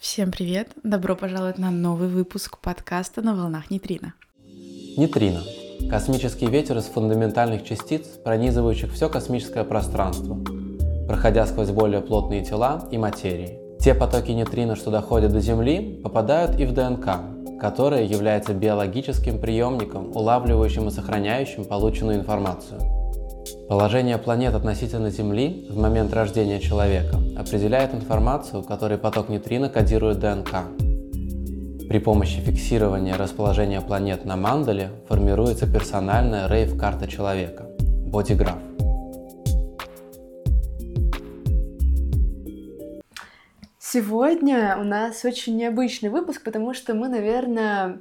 Всем привет! Добро пожаловать на новый выпуск подкаста «На волнах нейтрино». Нейтрино – космический ветер из фундаментальных частиц, пронизывающих все космическое пространство, проходя сквозь более плотные тела и материи. Те потоки нейтрино, что доходят до Земли, попадают и в ДНК, которая является биологическим приемником, улавливающим и сохраняющим полученную информацию – Положение планет относительно Земли в момент рождения человека определяет информацию, которой поток нейтрино кодирует ДНК. При помощи фиксирования расположения планет на мандале формируется персональная рейв-карта человека – бодиграф. Сегодня у нас очень необычный выпуск, потому что мы, наверное,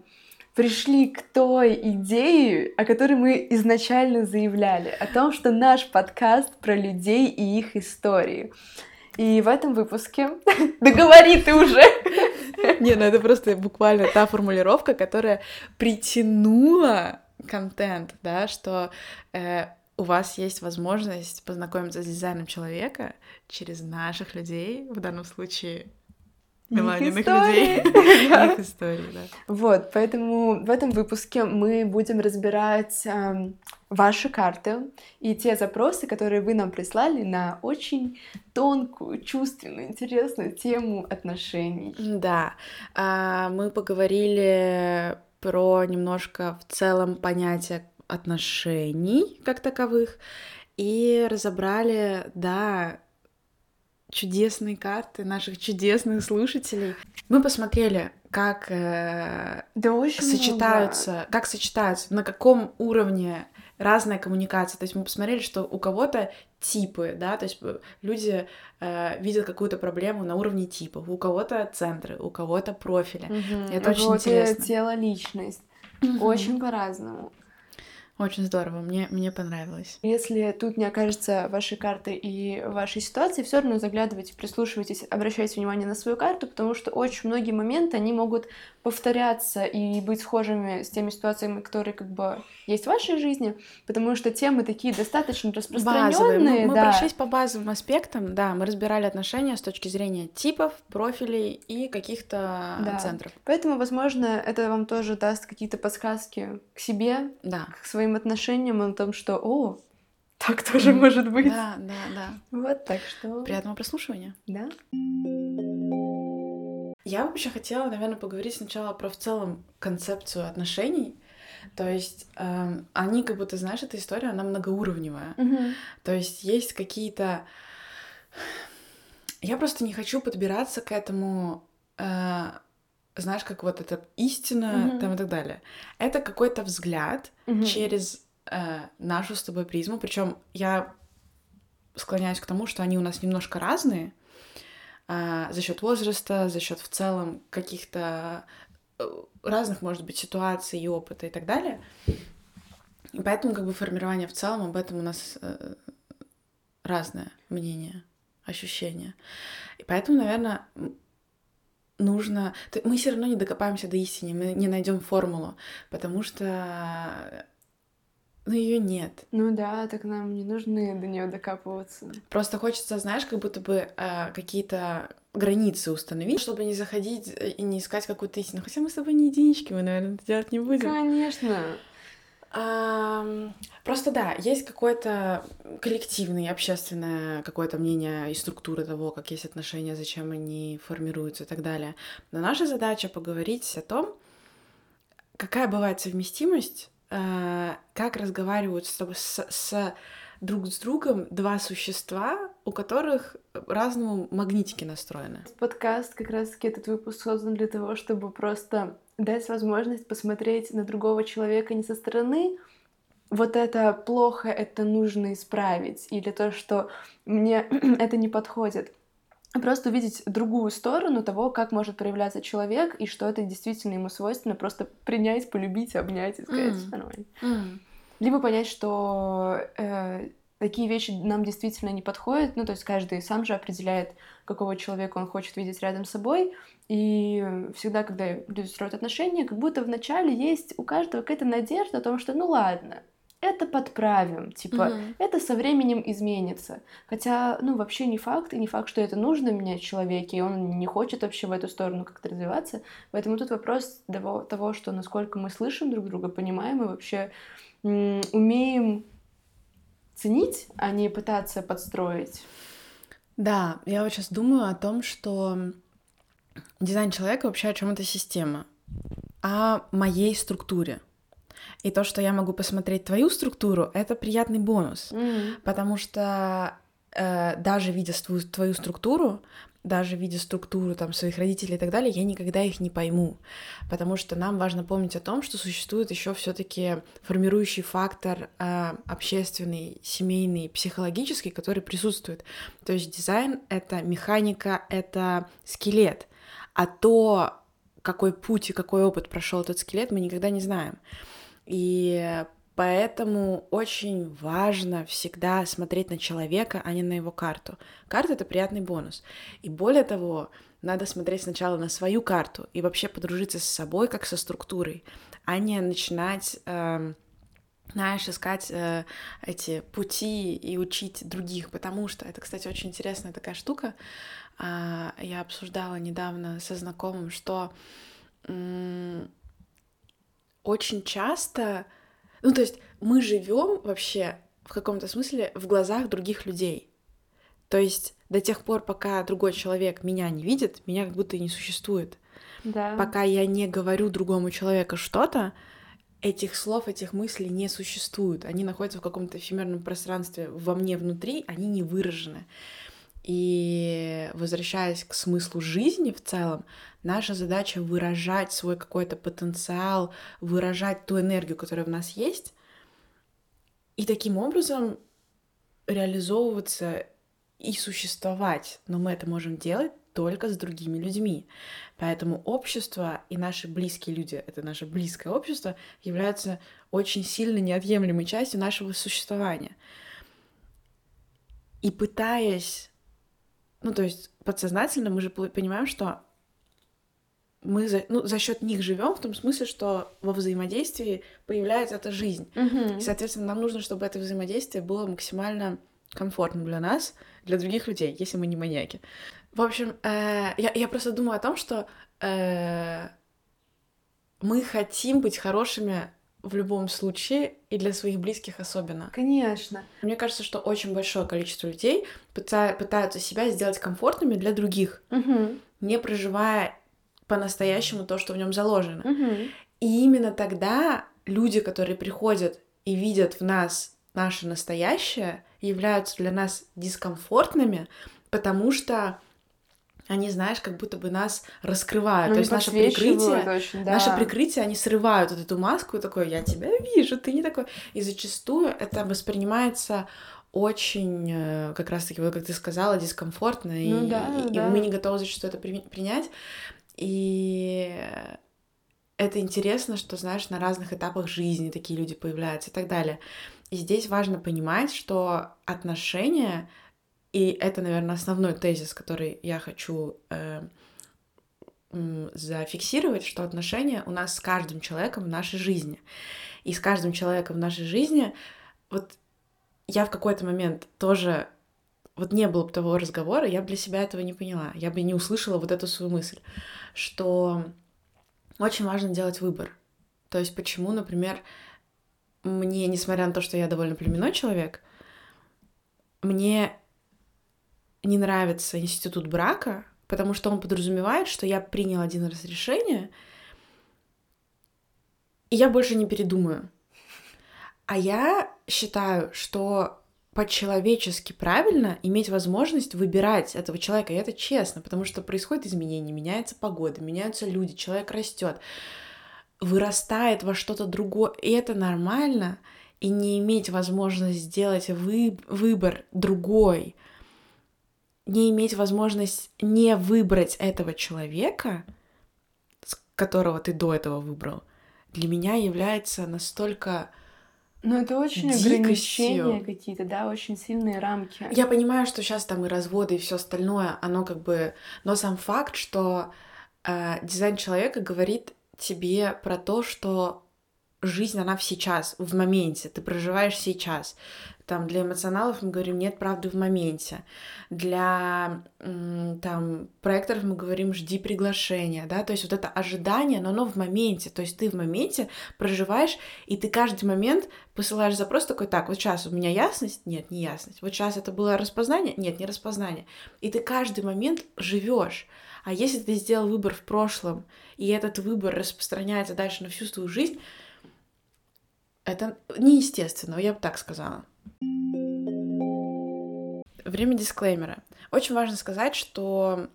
пришли к той идее, о которой мы изначально заявляли, о том, что наш подкаст про людей и их истории. И в этом выпуске... Договори ты уже! Не, ну это просто буквально та формулировка, которая притянула контент, да, что э, у вас есть возможность познакомиться с дизайном человека через наших людей, в данном случае Меланиных людей. Их истории, да. Вот, поэтому в этом выпуске мы будем разбирать эм, ваши карты и те запросы, которые вы нам прислали на очень тонкую, чувственную, интересную тему отношений. Да, а, мы поговорили про немножко в целом понятие отношений как таковых и разобрали, да, чудесные карты наших чудесных слушателей. Мы посмотрели, как э, да сочетаются, много. как сочетаются, на каком уровне разная коммуникация. То есть мы посмотрели, что у кого-то типы, да, то есть э, люди э, видят какую-то проблему на уровне типов, у кого-то центры, у кого-то профили. Угу. Это у очень интересно. Тело, личность. Угу. Очень по-разному. Очень здорово, мне, мне понравилось. Если тут не окажется вашей карты и вашей ситуации, все равно заглядывайте, прислушивайтесь, обращайте внимание на свою карту, потому что очень многие моменты, они могут повторяться и быть схожими с теми ситуациями, которые как бы есть в вашей жизни, потому что темы такие достаточно распространенные. Мы, мы да. прошлись по базовым аспектам, да, мы разбирали отношения с точки зрения типов, профилей и каких-то да. центров. Поэтому, возможно, это вам тоже даст какие-то подсказки к себе, да. к своим своим отношениям о том, что «О, так тоже может быть». Да, да, да. Вот так что... Приятного прослушивания. Да. Я вообще хотела, наверное, поговорить сначала про в целом концепцию отношений. То есть э, они как будто, знаешь, эта история, она многоуровневая. Угу. То есть есть какие-то... Я просто не хочу подбираться к этому... Э, знаешь, как вот эта истина mm-hmm. там и так далее. Это какой-то взгляд mm-hmm. через э, нашу с тобой призму. Причем я склоняюсь к тому, что они у нас немножко разные э, за счет возраста, за счет в целом каких-то э, разных, может быть, ситуаций и опыта и так далее. И поэтому как бы формирование в целом об этом у нас э, разное мнение, ощущение. И поэтому, наверное, нужно... Мы все равно не докопаемся до истины, мы не найдем формулу, потому что ну ее нет. Ну да, так нам не нужны до нее докапываться. Просто хочется, знаешь, как будто бы э, какие-то границы установить, чтобы не заходить и не искать какую-то истину. Хотя мы с тобой не единички, мы, наверное, это делать не будем. Конечно. Просто да, есть какое-то коллективное, общественное какое-то мнение и структура того, как есть отношения, зачем они формируются и так далее. Но наша задача поговорить о том, какая бывает совместимость, а, как разговаривают с, с, с друг с другом два существа, у которых разному магнитики настроены. Подкаст, как раз-таки этот выпуск создан для того, чтобы просто дать возможность посмотреть на другого человека не со стороны, вот это плохо, это нужно исправить, или то, что мне это не подходит. А просто увидеть другую сторону того, как может проявляться человек, и что это действительно ему свойственно, просто принять, полюбить, обнять и сказать, mm. нормально. Mm. Либо понять, что э, такие вещи нам действительно не подходят, ну, то есть каждый сам же определяет, какого человека он хочет видеть рядом с собой, и всегда, когда люди строят отношения, как будто вначале есть у каждого какая-то надежда о том, что ну ладно, это подправим, типа, угу. это со временем изменится. Хотя, ну, вообще не факт, и не факт, что это нужно в человеке, и он не хочет вообще в эту сторону как-то развиваться. Поэтому тут вопрос того, того что насколько мы слышим друг друга, понимаем и вообще умеем ценить, а не пытаться подстроить. Да, я вот сейчас думаю о том, что дизайн человека вообще о чем это система, о моей структуре. И то, что я могу посмотреть твою структуру, это приятный бонус, mm-hmm. потому что э, даже видя твою, твою структуру, даже видя структуру там своих родителей и так далее, я никогда их не пойму, потому что нам важно помнить о том, что существует еще все-таки формирующий фактор э, общественный, семейный, психологический, который присутствует. То есть дизайн — это механика, это скелет, а то, какой путь и какой опыт прошел этот скелет, мы никогда не знаем. И поэтому очень важно всегда смотреть на человека, а не на его карту. Карта — это приятный бонус. И более того, надо смотреть сначала на свою карту и вообще подружиться с собой, как со структурой, а не начинать... Э, знаешь, искать э, эти пути и учить других, потому что это, кстати, очень интересная такая штука. Э, я обсуждала недавно со знакомым, что э, очень часто, ну то есть мы живем вообще в каком-то смысле в глазах других людей. То есть до тех пор, пока другой человек меня не видит, меня как будто и не существует. Да. Пока я не говорю другому человеку что-то, этих слов, этих мыслей не существует. Они находятся в каком-то эфемерном пространстве во мне внутри, они не выражены. И возвращаясь к смыслу жизни в целом, наша задача выражать свой какой-то потенциал, выражать ту энергию, которая в нас есть, и таким образом реализовываться и существовать. Но мы это можем делать только с другими людьми. Поэтому общество и наши близкие люди, это наше близкое общество, являются очень сильно неотъемлемой частью нашего существования. И пытаясь ну, то есть подсознательно мы же понимаем, что мы за, ну, за счет них живем в том смысле, что во взаимодействии появляется эта жизнь. Mm-hmm. И, соответственно, нам нужно, чтобы это взаимодействие было максимально комфортным для нас, для других людей, если мы не маньяки. В общем, э, я, я просто думаю о том, что э, мы хотим быть хорошими в любом случае и для своих близких особенно. Конечно. Мне кажется, что очень большое количество людей пытаются себя сделать комфортными для других, угу. не проживая по-настоящему то, что в нем заложено. Угу. И именно тогда люди, которые приходят и видят в нас наше настоящее, являются для нас дискомфортными, потому что они, знаешь, как будто бы нас раскрывают. Ну, То есть наше прикрытие, очень, да. наше прикрытие, они срывают вот эту маску и такое, я тебя вижу, ты не такой. И зачастую это воспринимается очень, э, как раз-таки, вот как ты сказала, дискомфортно, ну, и, да, и, да. и мы не готовы зачастую это принять. И это интересно, что, знаешь, на разных этапах жизни такие люди появляются и так далее. И здесь важно понимать, что отношения и это, наверное, основной тезис, который я хочу э, зафиксировать, что отношения у нас с каждым человеком в нашей жизни. И с каждым человеком в нашей жизни, вот я в какой-то момент тоже, вот не было бы того разговора, я бы для себя этого не поняла, я бы не услышала вот эту свою мысль, что очень важно делать выбор. То есть почему, например, мне, несмотря на то, что я довольно племенной человек, мне не нравится институт брака, потому что он подразумевает, что я принял один раз решение, и я больше не передумаю. А я считаю, что по-человечески правильно иметь возможность выбирать этого человека, и это честно, потому что происходят изменения, меняется погода, меняются люди, человек растет, вырастает во что-то другое, и это нормально, и не иметь возможность сделать вы, выбор другой — не иметь возможность не выбрать этого человека, которого ты до этого выбрал, для меня является настолько ну, это очень дикостью. ограничения какие-то, да, очень сильные рамки. Я понимаю, что сейчас там и разводы, и все остальное, оно как бы... Но сам факт, что э, дизайн человека говорит тебе про то, что жизнь, она в сейчас, в моменте, ты проживаешь сейчас. Там для эмоционалов мы говорим нет правды в моменте. Для там проекторов мы говорим жди приглашения, да, то есть вот это ожидание, но оно в моменте, то есть ты в моменте проживаешь, и ты каждый момент посылаешь запрос такой, так, вот сейчас у меня ясность, нет, не ясность, вот сейчас это было распознание, нет, не распознание, и ты каждый момент живешь. А если ты сделал выбор в прошлом, и этот выбор распространяется дальше на всю свою жизнь, это неестественно, я бы так сказала. Время дисклеймера. Очень важно сказать, что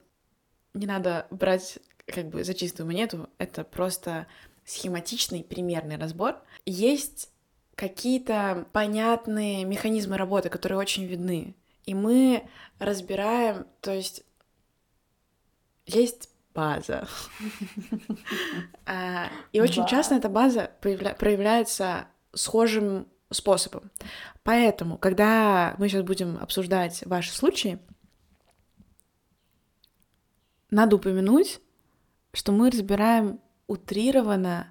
не надо брать как бы за чистую монету, это просто схематичный примерный разбор. Есть какие-то понятные механизмы работы, которые очень видны. И мы разбираем, то есть есть база. А, и очень часто эта база проявляется схожим способом. Поэтому, когда мы сейчас будем обсуждать ваши случаи, надо упомянуть, что мы разбираем утрированно,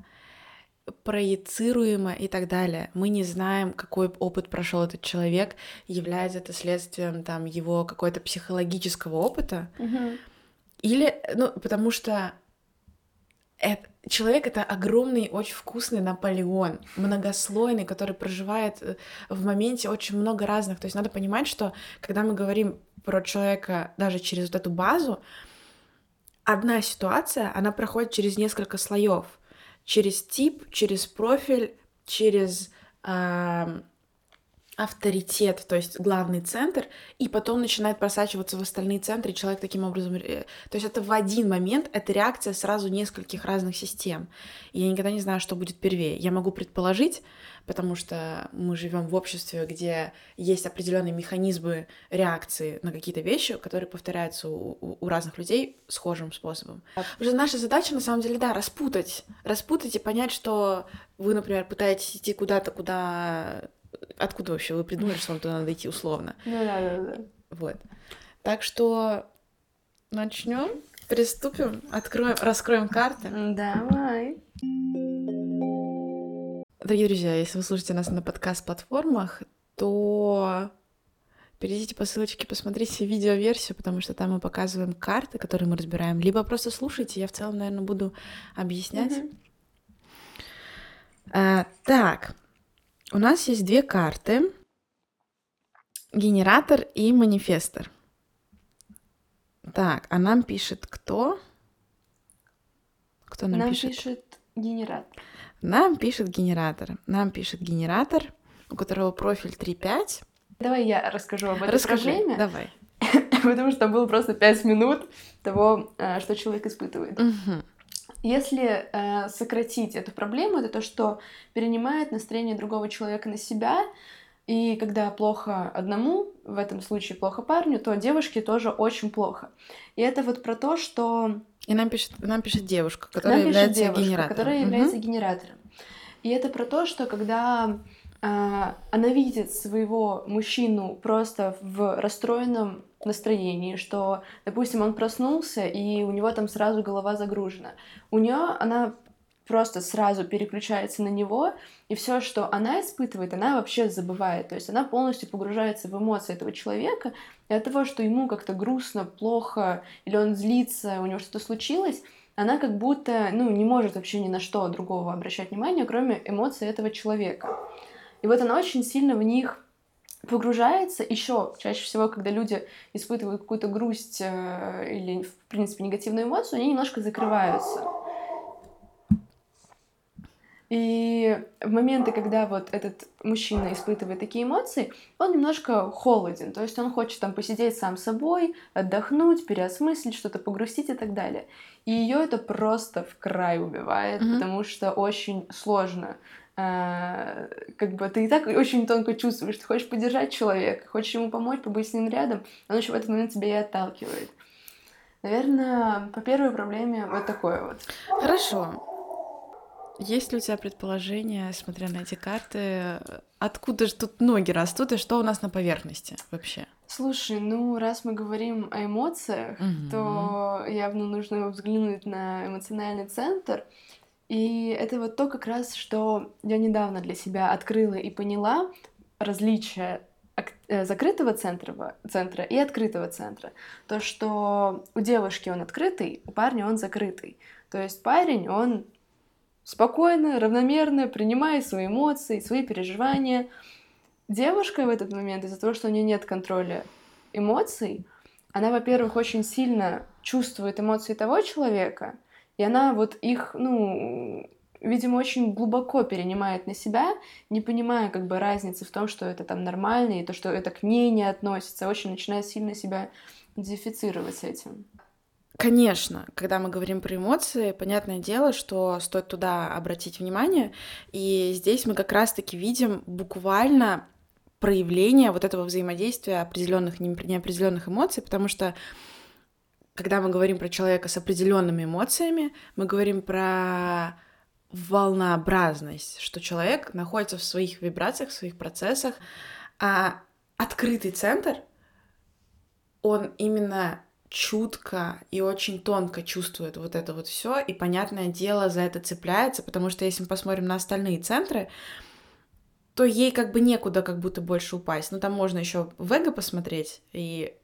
проецируемо и так далее. Мы не знаем, какой опыт прошел этот человек, является это следствием там его какой-то психологического опыта, угу. или, ну, потому что это, человек это огромный, очень вкусный Наполеон, многослойный, который проживает э, в моменте очень много разных. То есть надо понимать, что когда мы говорим про человека даже через вот эту базу, одна ситуация, она проходит через несколько слоев. Через тип, через профиль, через э, авторитет, то есть главный центр, и потом начинает просачиваться в остальные центры, и человек таким образом... То есть это в один момент, это реакция сразу нескольких разных систем. И я никогда не знаю, что будет первее. Я могу предположить, потому что мы живем в обществе, где есть определенные механизмы реакции на какие-то вещи, которые повторяются у, у, у разных людей схожим способом. Уже наша задача, на самом деле, да, распутать. Распутать и понять, что вы, например, пытаетесь идти куда-то, куда откуда вообще вы придумали, что вам туда надо идти условно? Ну да, да, да. Вот. Так что начнем, приступим, откроем, раскроем карты. Давай. Дорогие друзья, если вы слушаете нас на подкаст-платформах, то перейдите по ссылочке, посмотрите видеоверсию, потому что там мы показываем карты, которые мы разбираем, либо просто слушайте, я в целом, наверное, буду объяснять. Mm-hmm. А, так, у нас есть две карты. Генератор и манифестор. Так, а нам пишет кто? Кто нам, нам пишет? пишет генератор. Нам пишет генератор. Нам пишет генератор, у которого профиль 3.5. Давай я расскажу об этой Расскажи, проблеме. давай. Потому что было просто 5 минут того, э, что человек испытывает. Угу. Если э, сократить эту проблему, это то, что перенимает настроение другого человека на себя, и когда плохо одному, в этом случае плохо парню, то девушке тоже очень плохо. И это вот про то, что... И нам пишет, нам пишет девушка, которая нам является девушка, генератором. которая угу. является генератором. И это про то, что когда э, она видит своего мужчину просто в расстроенном настроении, что, допустим, он проснулся, и у него там сразу голова загружена. У нее она просто сразу переключается на него, и все, что она испытывает, она вообще забывает. То есть она полностью погружается в эмоции этого человека, и от того, что ему как-то грустно, плохо, или он злится, у него что-то случилось, она как будто, ну, не может вообще ни на что другого обращать внимание, кроме эмоций этого человека. И вот она очень сильно в них погружается еще чаще всего, когда люди испытывают какую-то грусть э, или, в принципе, негативную эмоцию, они немножко закрываются. И в моменты, когда вот этот мужчина испытывает такие эмоции, он немножко холоден, то есть он хочет там посидеть сам собой, отдохнуть, переосмыслить что-то, погрустить и так далее. И ее это просто в край убивает, mm-hmm. потому что очень сложно как бы ты и так очень тонко чувствуешь, ты хочешь поддержать человека, хочешь ему помочь, побыть с ним рядом, он еще в этот момент тебя и отталкивает. Наверное, по первой проблеме вот такое вот. Хорошо. Есть ли у тебя предположение, смотря на эти карты, откуда же тут ноги растут и что у нас на поверхности вообще? Слушай, ну раз мы говорим о эмоциях, угу. то явно нужно взглянуть на эмоциональный центр. И это вот то как раз, что я недавно для себя открыла и поняла различия э, закрытого центра, центра и открытого центра. То, что у девушки он открытый, у парня он закрытый. То есть парень, он спокойно, равномерно принимает свои эмоции, свои переживания. Девушка в этот момент, из-за того, что у нее нет контроля эмоций, она, во-первых, очень сильно чувствует эмоции того человека, и она вот их, ну, видимо, очень глубоко перенимает на себя, не понимая как бы разницы в том, что это там нормально, и то, что это к ней не относится, очень начинает сильно себя идентифицировать этим. Конечно, когда мы говорим про эмоции, понятное дело, что стоит туда обратить внимание, и здесь мы как раз-таки видим буквально проявление вот этого взаимодействия определенных неопределенных эмоций, потому что когда мы говорим про человека с определенными эмоциями, мы говорим про волнообразность, что человек находится в своих вибрациях, в своих процессах, а открытый центр, он именно чутко и очень тонко чувствует вот это вот все, и понятное дело за это цепляется, потому что если мы посмотрим на остальные центры, то ей как бы некуда как будто больше упасть. Ну, там можно еще в эго посмотреть, и,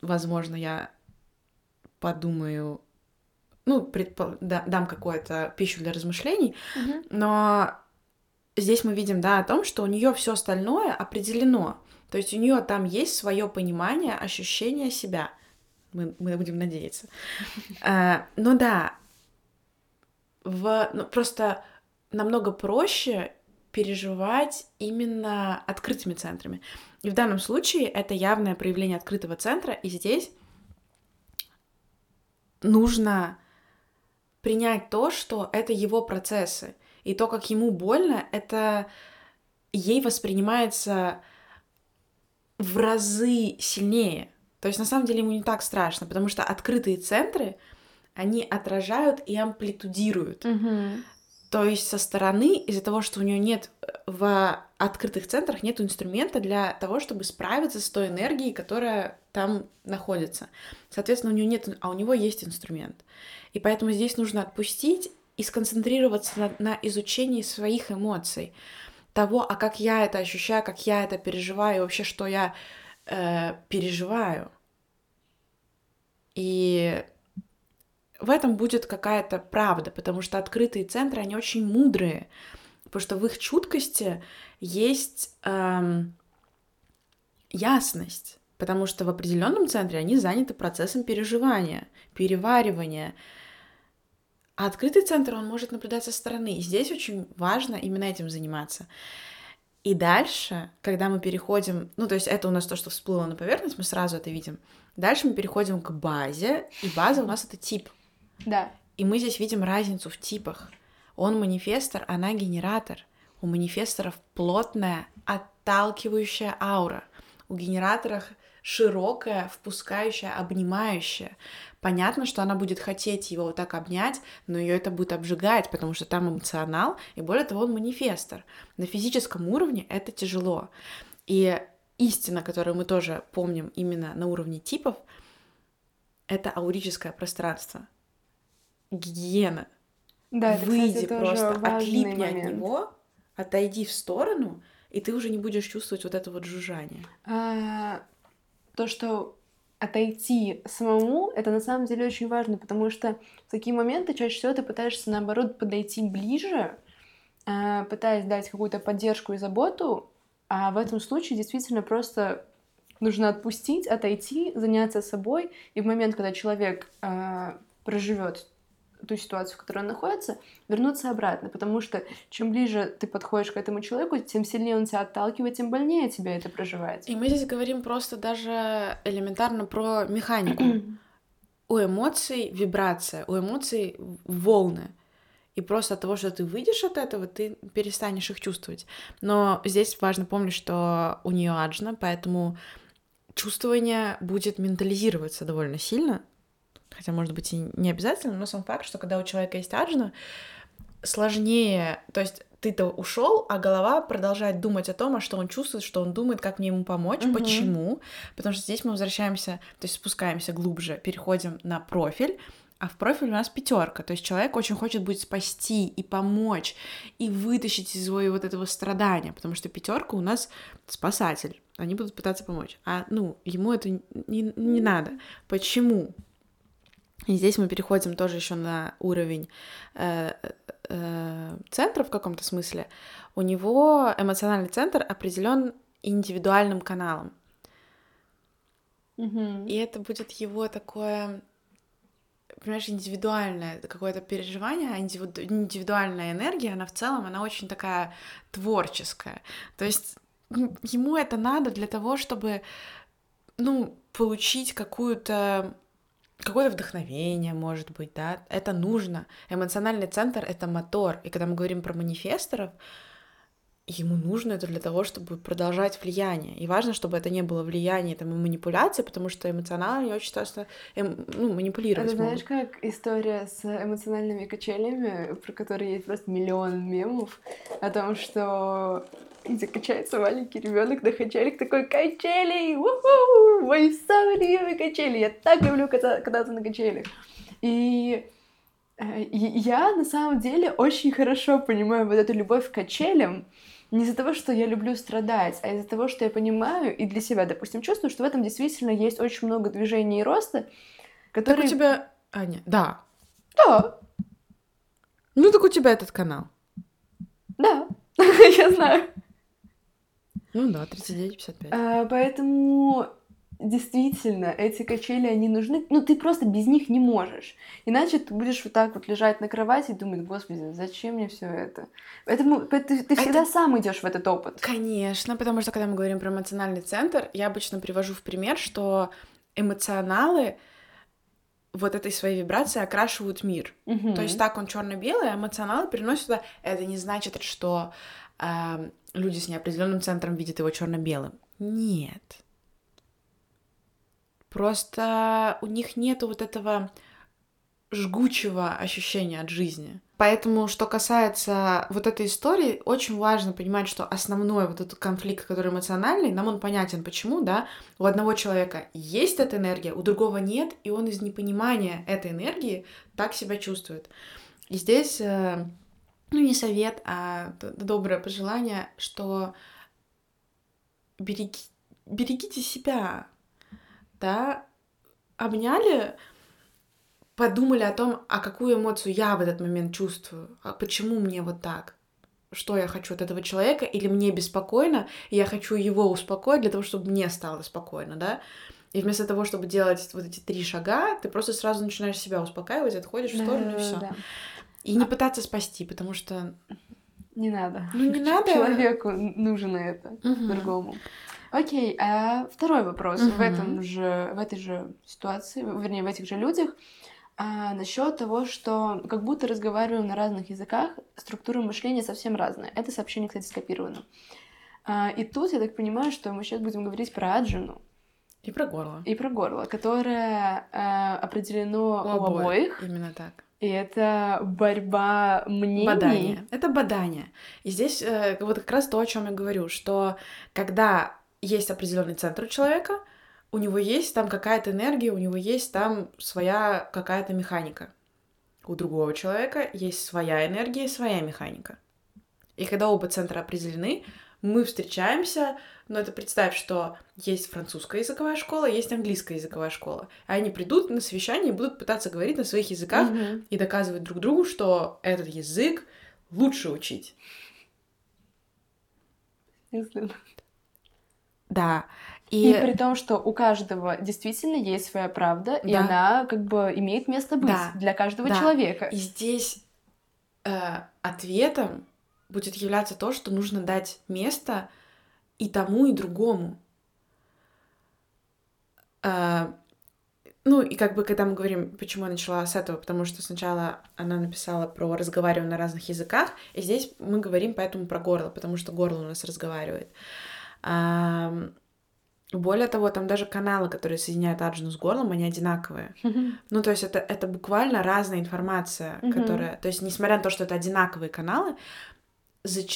возможно, я подумаю, ну, предпо... да, дам какую-то пищу для размышлений, mm-hmm. но здесь мы видим, да, о том, что у нее все остальное определено. То есть у нее там есть свое понимание, ощущение себя. Мы, мы будем надеяться. А, ну да, в, ну, просто намного проще переживать именно открытыми центрами. И в данном случае это явное проявление открытого центра, и здесь нужно принять то, что это его процессы, и то, как ему больно, это ей воспринимается в разы сильнее. То есть на самом деле ему не так страшно, потому что открытые центры, они отражают и амплитудируют. Mm-hmm. То есть со стороны, из-за того, что у нее нет э, в открытых центрах нет инструмента для того, чтобы справиться с той энергией, которая там находится. Соответственно, у нее нет, а у него есть инструмент. И поэтому здесь нужно отпустить и сконцентрироваться на, на изучении своих эмоций, того, а как я это ощущаю, как я это переживаю, и вообще, что я э, переживаю. И в этом будет какая-то правда, потому что открытые центры, они очень мудрые, потому что в их чуткости есть эм, ясность, потому что в определенном центре они заняты процессом переживания, переваривания. А открытый центр, он может наблюдать со стороны. И здесь очень важно именно этим заниматься. И дальше, когда мы переходим, ну, то есть это у нас то, что всплыло на поверхность, мы сразу это видим. Дальше мы переходим к базе, и база у нас это тип. Да. И мы здесь видим разницу в типах. Он манифестор, она генератор. У манифесторов плотная, отталкивающая аура. У генераторов широкая, впускающая, обнимающая. Понятно, что она будет хотеть его вот так обнять, но ее это будет обжигать, потому что там эмоционал, и более того, он манифестор. На физическом уровне это тяжело. И истина, которую мы тоже помним именно на уровне типов, это аурическое пространство гигиена. Да, это, Выйди кстати, просто, отлипни момент. от него, отойди в сторону, и ты уже не будешь чувствовать вот это вот жужжание. А, то, что отойти самому, это на самом деле очень важно, потому что в такие моменты чаще всего ты пытаешься, наоборот, подойти ближе, а, пытаясь дать какую-то поддержку и заботу, а в этом случае действительно просто нужно отпустить, отойти, заняться собой, и в момент, когда человек э, проживет ту ситуацию, в которой он находится, вернуться обратно, потому что чем ближе ты подходишь к этому человеку, тем сильнее он тебя отталкивает, тем больнее тебе это проживается. И мы здесь говорим просто даже элементарно про механику. у эмоций вибрация, у эмоций волны. И просто от того, что ты выйдешь от этого, ты перестанешь их чувствовать. Но здесь важно помнить, что у нее аджна, поэтому чувствование будет ментализироваться довольно сильно, хотя, может быть, и не обязательно, но сам факт, что когда у человека есть аджна, сложнее, то есть ты-то ушел, а голова продолжает думать о том, а что он чувствует, что он думает, как мне ему помочь, угу. почему. Потому что здесь мы возвращаемся, то есть спускаемся глубже, переходим на профиль, а в профиле у нас пятерка. То есть человек очень хочет будет спасти и помочь, и вытащить из своего вот этого страдания, потому что пятерка у нас спасатель. Они будут пытаться помочь. А, ну, ему это не, не надо. Почему? И здесь мы переходим тоже еще на уровень э, э, центра в каком-то смысле. У него эмоциональный центр определен индивидуальным каналом. Mm-hmm. И это будет его такое понимаешь, индивидуальное какое-то переживание, а индивидуальная энергия, она в целом, она очень такая творческая. То есть ему это надо для того, чтобы, ну, получить какую-то какое-то вдохновение, может быть, да, это нужно. Эмоциональный центр — это мотор. И когда мы говорим про манифесторов, ему нужно это для того, чтобы продолжать влияние. И важно, чтобы это не было влияние там, и манипуляция, потому что эмоционально очень часто эм, ну, манипулировать Это знаешь, как история с эмоциональными качелями, про которые есть просто миллион мемов, о том, что где качается маленький ребенок на качелях, такой качели, уху, мои самые любимые качели, я так люблю кататься на качелях. И э, я на самом деле очень хорошо понимаю вот эту любовь к качелям, не из-за того, что я люблю страдать, а из-за того, что я понимаю и для себя, допустим, чувствую, что в этом действительно есть очень много движения и роста, которые... Так у тебя... Аня, да. Да. Ну так у тебя этот канал. Да, я знаю. Ну да, 39-55. А, поэтому действительно, эти качели, они нужны, ну, ты просто без них не можешь. Иначе ты будешь вот так вот лежать на кровати и думать, господи, зачем мне все это? Поэтому ты, ты всегда это... сам идешь в этот опыт. Конечно, потому что когда мы говорим про эмоциональный центр, я обычно привожу в пример, что эмоционалы вот этой своей вибрацией окрашивают мир. Угу. То есть так он черно-белый, а эмоционалы переносят туда. Это не значит, что э, люди с неопределенным центром видят его черно-белым. Нет. Просто у них нету вот этого жгучего ощущения от жизни. Поэтому, что касается вот этой истории, очень важно понимать, что основной вот этот конфликт, который эмоциональный, нам он понятен, почему, да, у одного человека есть эта энергия, у другого нет, и он из непонимания этой энергии так себя чувствует. И здесь, э, ну, не совет, а доброе пожелание, что береги, берегите себя, да, обняли, подумали о том, а какую эмоцию я в этот момент чувствую, а почему мне вот так, что я хочу от этого человека, или мне беспокойно, и я хочу его успокоить для того, чтобы мне стало спокойно, да. И вместо того, чтобы делать вот эти три шага, ты просто сразу начинаешь себя успокаивать, отходишь в сторону и все. Да. И не пытаться спасти, потому что не надо. Ну не надо. Человеку нужно это угу. другому. Окей, а второй вопрос угу. в этом же, в этой же ситуации, вернее, в этих же людях, а, насчет того, что как будто разговариваем на разных языках, структура мышления совсем разная. Это сообщение, кстати, скопировано. А, и тут я так понимаю, что мы сейчас будем говорить про аджину. И про горло. И про горло, которое а, определено у, у обоих. обоих. Именно так. И это борьба мнений. Бадание. Это бадание. И здесь э, вот как раз то, о чем я говорю, что когда есть определенный центр у человека, у него есть там какая-то энергия, у него есть там своя какая-то механика. У другого человека есть своя энергия своя механика. И когда оба центра определены, мы встречаемся, но это представь, что есть французская языковая школа, есть английская языковая школа. И они придут на совещание и будут пытаться говорить на своих языках mm-hmm. и доказывать друг другу, что этот язык лучше учить. Да. И... и при том, что у каждого действительно есть своя правда, да. и она как бы имеет место быть да. для каждого да. человека. И здесь э, ответом будет являться то, что нужно дать место и тому, и другому. Э, ну, и как бы, когда мы говорим, почему я начала с этого, потому что сначала она написала про разговаривание на разных языках, и здесь мы говорим поэтому про горло, потому что горло у нас разговаривает. Более того, там даже каналы, которые соединяют Аджину с горлом, они одинаковые. Mm-hmm. Ну, то есть это, это буквально разная информация, mm-hmm. которая... То есть, несмотря на то, что это одинаковые каналы.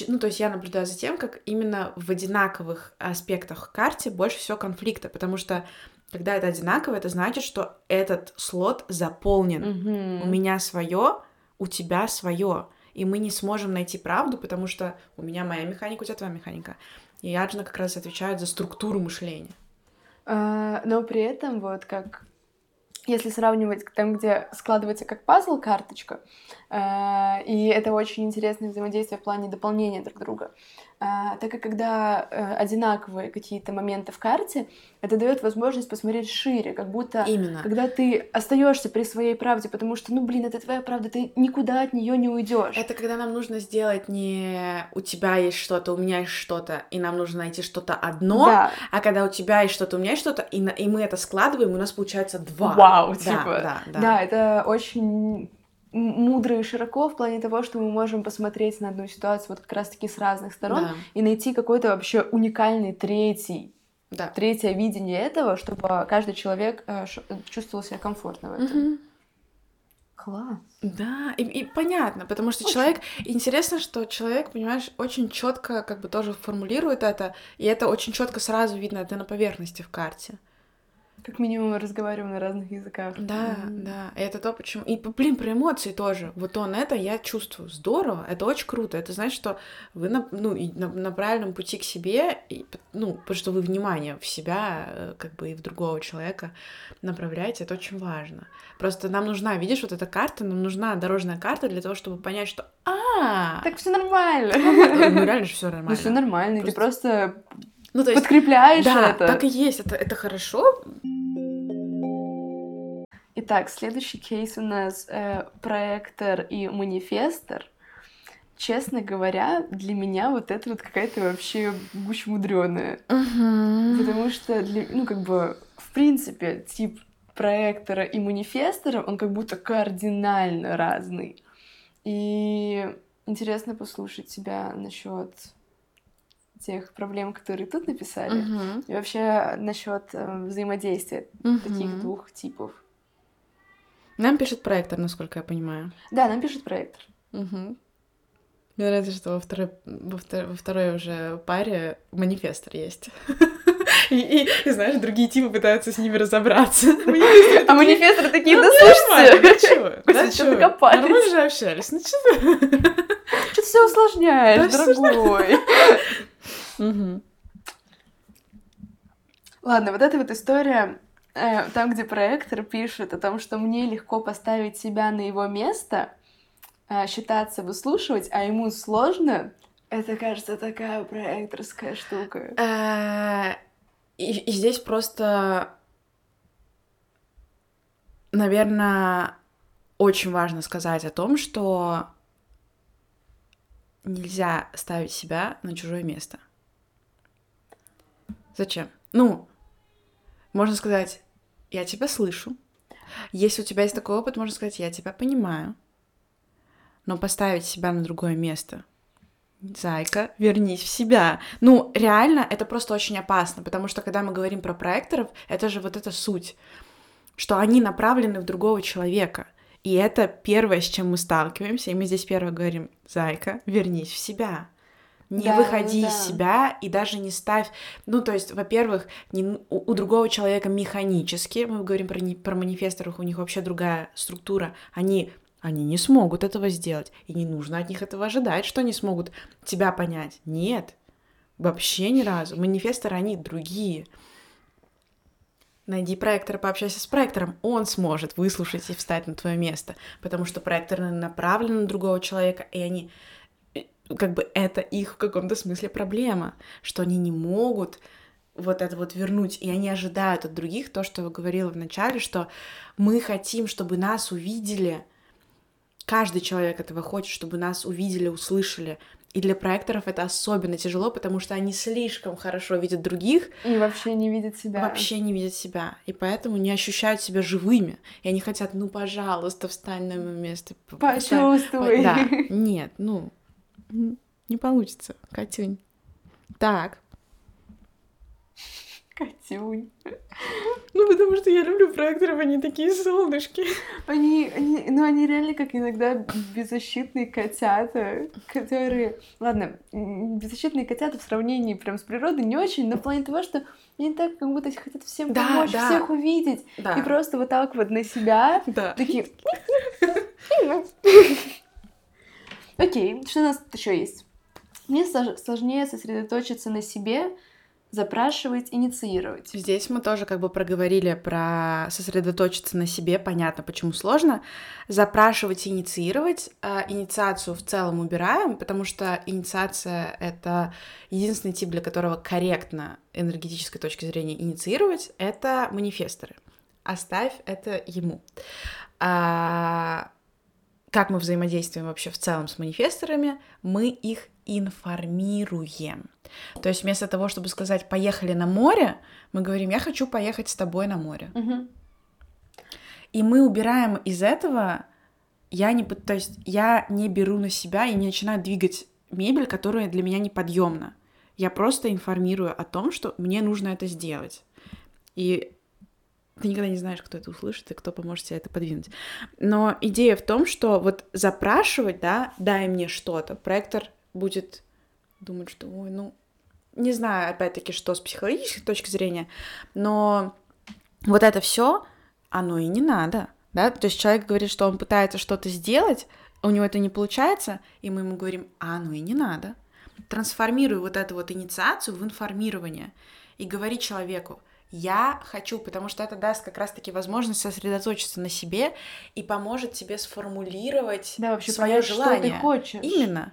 Ну, то есть я наблюдаю за тем, как именно в одинаковых аспектах карте больше всего конфликта, потому что Когда это одинаково, это значит, что этот слот заполнен. Мгм. У меня свое, у тебя свое. И мы не сможем найти правду, потому что у меня моя механика, у тебя твоя механика. И Яджина как раз отвечает за структуру мышления. А, Но при этом вот как если сравнивать там, где складывается как пазл карточка, а, и это очень интересное взаимодействие в плане дополнения друг друга, а, так как когда э, одинаковые какие-то моменты в карте, это дает возможность посмотреть шире, как будто Именно. когда ты остаешься при своей правде, потому что, ну блин, это твоя правда, ты никуда от нее не уйдешь. Это когда нам нужно сделать не у тебя есть что-то, у меня есть что-то, и нам нужно найти что-то одно, Да. а когда у тебя есть что-то, у меня есть что-то, и, на- и мы это складываем, у нас получается два. Вау, Да, типа. Да, да. Да, это очень мудро и широко в плане того, что мы можем посмотреть на одну ситуацию вот как раз-таки с разных сторон Да. и найти какой-то вообще уникальный третий, Да. третье видение этого, чтобы каждый человек э, ш- чувствовал себя комфортно в этом. Мгм. Класс. Да, и, и понятно, потому что Очень. человек, интересно, что человек, понимаешь, очень четко как бы тоже формулирует это, и это очень четко сразу видно, это на поверхности в карте. Как минимум мы разговариваем на разных языках. Да, М. да, и это то, почему... И, блин, про эмоции тоже. Вот он это, я чувствую. Здорово, это очень круто. Это значит, что вы на, ну, на, на правильном пути к себе, и, ну, потому что вы внимание в себя, э, как бы и в другого человека направляете, это очень важно. Просто нам нужна, видишь, вот эта карта, нам нужна дорожная карта для того, чтобы понять, что а Так все нормально. ну реально же все Ну нормально. все нормально, ты просто Ну, то есть, подкрепляешь да, это. так и есть, это, это хорошо. Итак, следующий кейс у нас э, проектор и манифестор. Честно говоря, для меня вот это вот какая-то вообще гусь мудреная. Потому что, для, ну, как бы, в принципе, тип проектора и манифестора, он как будто кардинально разный. И интересно послушать тебя насчет тех проблем, которые тут написали, Мгм. и вообще насчет э, взаимодействия таких Мгм. двух типов. Нам пишет проектор, насколько я понимаю. Да, нам пишет проектор. Угу. Мне нравится, что во второй, во, втор- во второй уже паре манифестор есть. И, и, и, знаешь, другие типы пытаются с ними разобраться. А манифесторы такие, да Нормально, да слушайте? Господи, Да что докопались? Нормально же общались. Ну что ты все усложняешь, дорогой. Ладно, вот эта вот история, там, где проектор пишет о том, что мне легко поставить себя на его место, э, считаться, выслушивать, а ему сложно, это, кажется, такая проекторская штука. Э, и здесь просто, наверное, очень важно сказать о том, что нельзя ставить себя на чужое место. Зачем? Ну, можно сказать, я тебя слышу. Если у тебя есть такой опыт, можно сказать, я тебя понимаю. Но поставить себя на другое место Зайка, вернись в себя. Ну, реально, это просто очень опасно, потому что когда мы говорим про проекторов, это же вот эта суть, что они направлены в другого человека. И это первое, с чем мы сталкиваемся, и мы здесь первое говорим, Зайка, вернись в себя. Не Да, выходи да. из себя и даже не ставь... Ну, то есть, во-первых, не- у, у другого человека механически, мы говорим про, не- про манифесторов, у них вообще другая структура, они, они не смогут этого сделать, и не нужно от них этого ожидать, что они смогут тебя понять. Нет, вообще ни разу. Манифесторы, они другие. Найди проектора, пообщайся с проектором, он сможет выслушать и встать на твое место, потому что проекторы направлены на другого человека, и они как бы это их в каком-то смысле проблема, что они не могут вот это вот вернуть, и они ожидают от других то, что я говорила в начале, что мы хотим, чтобы нас увидели, каждый человек этого хочет, чтобы нас увидели, услышали, и для проекторов это особенно тяжело, потому что они слишком хорошо видят других, И вообще не видит себя. вообще не видят себя, и поэтому не ощущают себя живыми, и они хотят, ну, пожалуйста, встань на мое место. п- встань». Почувствуй. Да, нет, ну, не получится, Катюнь. Так, Катюнь. Ну, потому что я люблю проекторов, они такие солнышки. Они, они, ну, они реально как иногда беззащитные котята, которые... Ладно, беззащитные котята в сравнении прям с природой не очень, но в плане того, что они так как будто хотят всем да, помочь, да. всех увидеть. Да. И просто вот так вот на себя да. такие... Окей, что у нас еще есть? Мне сложнее сосредоточиться на себе, запрашивать, инициировать. Здесь мы тоже как бы проговорили про сосредоточиться на себе, понятно, почему сложно. Запрашивать, инициировать. А инициацию в целом убираем, потому что инициация — это единственный тип, для которого корректно энергетической точки зрения инициировать — это манифесторы. Оставь это ему. А как мы взаимодействуем вообще в целом с манифесторами? Мы их информируем. То есть вместо того, чтобы сказать «поехали на море», мы говорим «я хочу поехать с тобой на море». Угу. И мы убираем из этого, я не, то есть я не беру на себя и не начинаю двигать мебель, которая для меня неподъемна. Я просто информирую о том, что мне нужно это сделать. И ты никогда не знаешь, кто это услышит и кто поможет тебе это подвинуть. Но идея в том, что вот запрашивать, да, дай мне что-то, проектор будет думать, что, ой, ну, не знаю, опять-таки, что с психологической точки зрения, но вот это все, оно и не надо, да, то есть человек говорит, что он пытается что-то сделать, у него это не получается, и мы ему говорим, а оно и не надо. Трансформируй вот эту вот инициацию в информирование и говори человеку, я хочу, потому что это даст как раз-таки возможность сосредоточиться на себе и поможет тебе сформулировать да, вообще свое понять, желание. Что ты хочешь. Именно.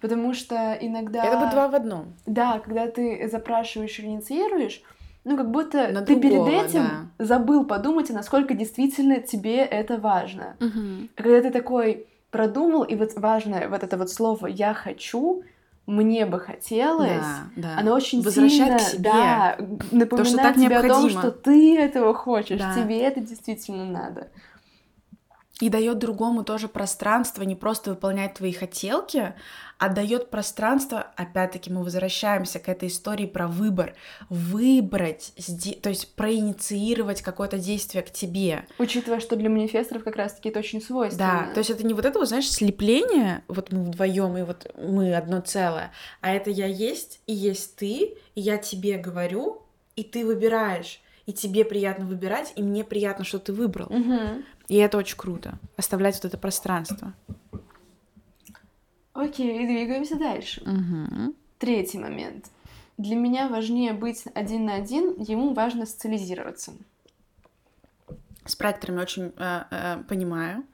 Потому что иногда... Это бы два в одном. Да, когда ты запрашиваешь или инициируешь, ну, как будто На ты другого, перед этим да. забыл подумать, а насколько действительно тебе это важно. Угу. когда ты такой продумал, и вот важное вот это вот слово «я хочу», мне бы хотелось, да, да. оно очень Возвращать сильно, к себе. да, напоминает То, что так тебе необходимо. о том, что ты этого хочешь, да. тебе это действительно надо и дает другому тоже пространство не просто выполнять твои хотелки, а дает пространство, опять-таки мы возвращаемся к этой истории про выбор, выбрать, то есть проинициировать какое-то действие к тебе. Учитывая, что для манифесторов как раз-таки это очень свойственно. Да, то есть это не вот это вот, знаешь, слепление, вот мы вдвоем и вот мы одно целое, а это я есть и есть ты, и я тебе говорю, и ты выбираешь и тебе приятно выбирать, и мне приятно, что ты выбрал. Угу. И это очень круто, оставлять вот это пространство. Окей, двигаемся дальше. Угу. Tретий момент. Для меня важнее быть один на один, ему важно социализироваться. С проекторами очень э, э, понимаю,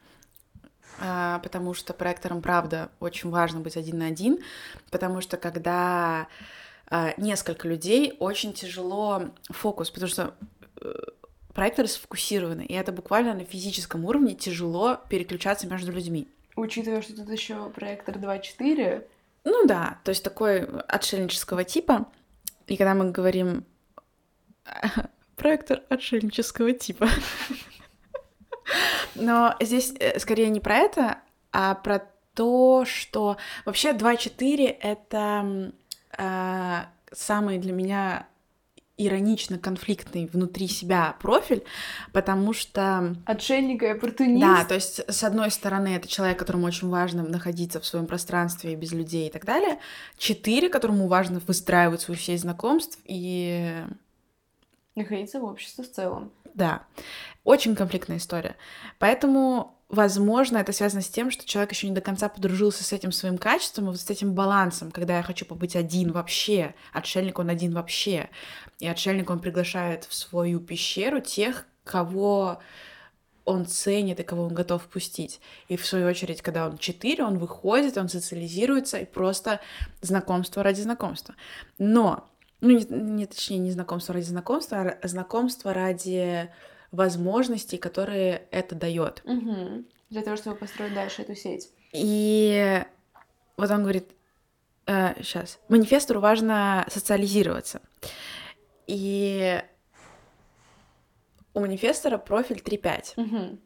э, потому что проекторам, правда, очень важно быть один на один, потому что когда а, несколько людей, очень тяжело фокус, потому что э, проекторы сфокусированы, и это буквально на физическом уровне тяжело переключаться между людьми. Учитывая, что тут еще проектор 2.4. Ну да, то есть такой отшельнического типа. И когда мы говорим проектор отшельнического типа. Но здесь э, скорее не про это, а про то, что вообще 2.4 это э, самый для меня иронично конфликтный внутри себя профиль, потому что... Отшельник и оппортунист. Да, то есть, с одной стороны, это человек, которому очень важно находиться в своем пространстве без людей и так далее. Четыре, которому важно выстраивать свою сеть знакомств и... Находиться в обществе в целом. Да, очень конфликтная история. Поэтому возможно, это связано с тем, что человек еще не до конца подружился с этим своим качеством, и вот с этим балансом, когда я хочу побыть один вообще, отшельник он один вообще, и отшельник он приглашает в свою пещеру тех, кого он ценит и кого он готов пустить. И в свою очередь, когда он четыре, он выходит, он социализируется, и просто знакомство ради знакомства. Но, ну, не, не точнее, не знакомство ради знакомства, а знакомство ради возможностей, которые это дает. Угу. Для того, чтобы построить дальше эту сеть. И вот он говорит, э, сейчас, манифестору важно социализироваться. И у манифестора профиль 3.5. Угу.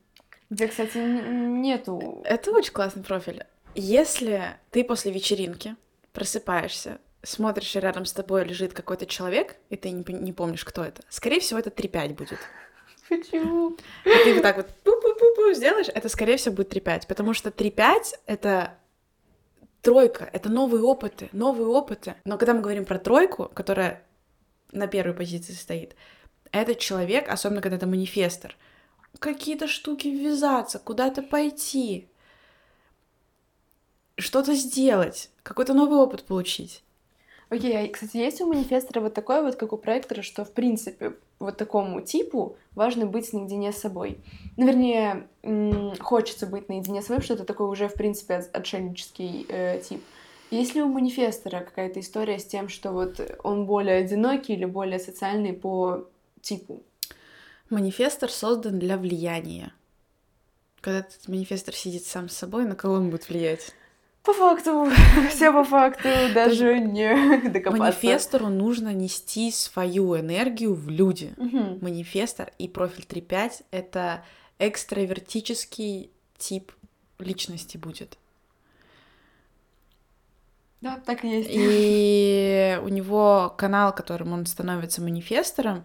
Где, кстати, нету... Это очень классный профиль. Если ты после вечеринки просыпаешься смотришь, и рядом с тобой лежит какой-то человек, и ты не, не помнишь, кто это, скорее всего, это 3-5 будет. Почему? И ты вот так вот пу-пу-пу-пу сделаешь, это, скорее всего, будет 3-5, потому что 3-5 — это тройка, это новые опыты, новые опыты. Но когда мы говорим про тройку, которая на первой позиции стоит, этот человек, особенно когда это манифестор, какие-то штуки ввязаться, куда-то пойти, что-то сделать, какой-то новый опыт получить. Окей, okay, а, кстати, есть у манифестора вот такое вот, как у проектора, что, в принципе, вот такому типу важно быть наедине с собой. Ну, вернее, хочется быть наедине с собой, что это такой уже, в принципе, отшельнический э, тип. Есть ли у манифестора какая-то история с тем, что вот он более одинокий или более социальный по типу? Манифестор создан для влияния. Когда этот манифестор сидит сам с собой, на кого он будет влиять? По факту, все по факту, даже не докопаться. Манифестору нужно нести свою энергию в люди. Угу. Манифестор и профиль 3.5 — это экстравертический тип личности будет. Да, так и есть. И у него канал, которым он становится манифестором,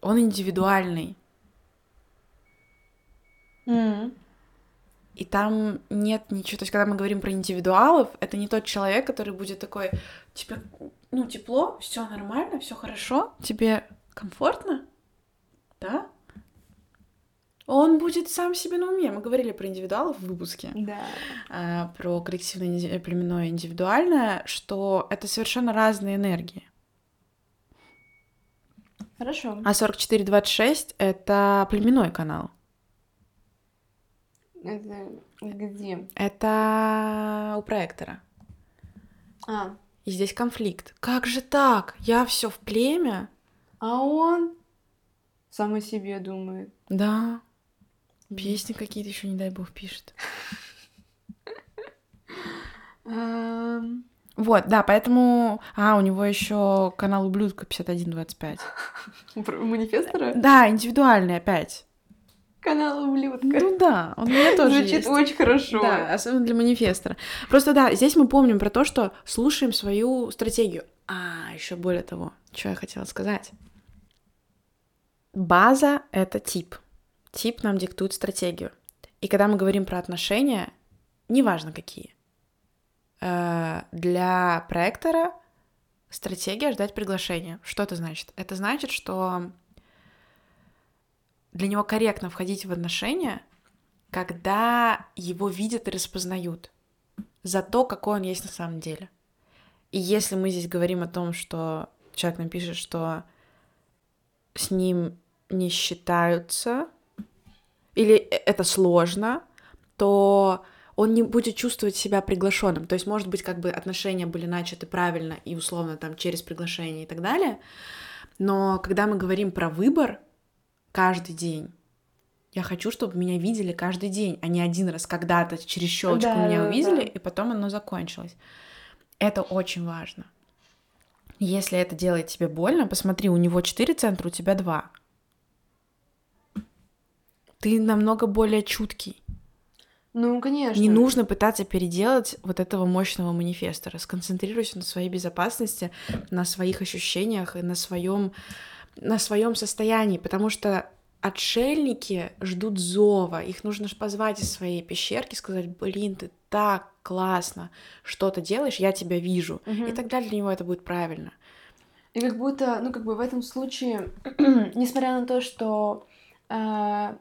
он индивидуальный. Mm. И там нет ничего. То есть, когда мы говорим про индивидуалов, это не тот человек, который будет такой, тебе, ну, тепло, все нормально, все хорошо, тебе комфортно, да? Он будет сам себе на уме. Мы говорили про индивидуалов в выпуске. Да. А, про коллективное племенное индивидуальное, что это совершенно разные энергии. Хорошо. А 4426 — это племенной канал. Это где? Это у проектора. А. И здесь конфликт. Как же так? Я все в племя. А он сам о себе думает. Да. Песни какие-то еще, не дай бог, пишет. Эм. Вот, да, поэтому... А, у него еще канал ублюдка 5125. Манифестора? Да, индивидуальный опять канал ублюдка. Ну да, он у меня тоже Звучит есть. очень хорошо. Да, особенно для манифестора. Просто да, здесь мы помним про то, что слушаем свою стратегию. А, еще более того, что я хотела сказать. База — это тип. Тип нам диктует стратегию. И когда мы говорим про отношения, неважно какие, э, для проектора стратегия — ждать приглашения. Что это значит? Это значит, что для него корректно входить в отношения, когда его видят и распознают за то, какой он есть на самом деле. И если мы здесь говорим о том, что человек напишет, что с ним не считаются, или э, это сложно, то он не будет чувствовать себя приглашенным. То есть, может быть, как бы отношения были начаты правильно и условно там через приглашение и так далее. Но когда мы говорим про выбор, каждый день. Я хочу, чтобы меня видели каждый день, а не один раз когда-то через щелочку да, меня увидели, да. и потом оно закончилось. Это очень важно. Если это делает тебе больно, посмотри, у него четыре центра, у тебя два. Ты намного более чуткий. Ну, конечно. Не нужно пытаться переделать вот этого мощного манифестора. Сконцентрируйся на своей безопасности, на своих ощущениях и на своем на своем состоянии, потому что отшельники ждут зова, их нужно позвать из своей пещерки, сказать, блин, ты так классно что-то делаешь, я тебя вижу, угу. и тогда для него это будет правильно. И как будто, ну как бы в этом случае, несмотря на то, что э,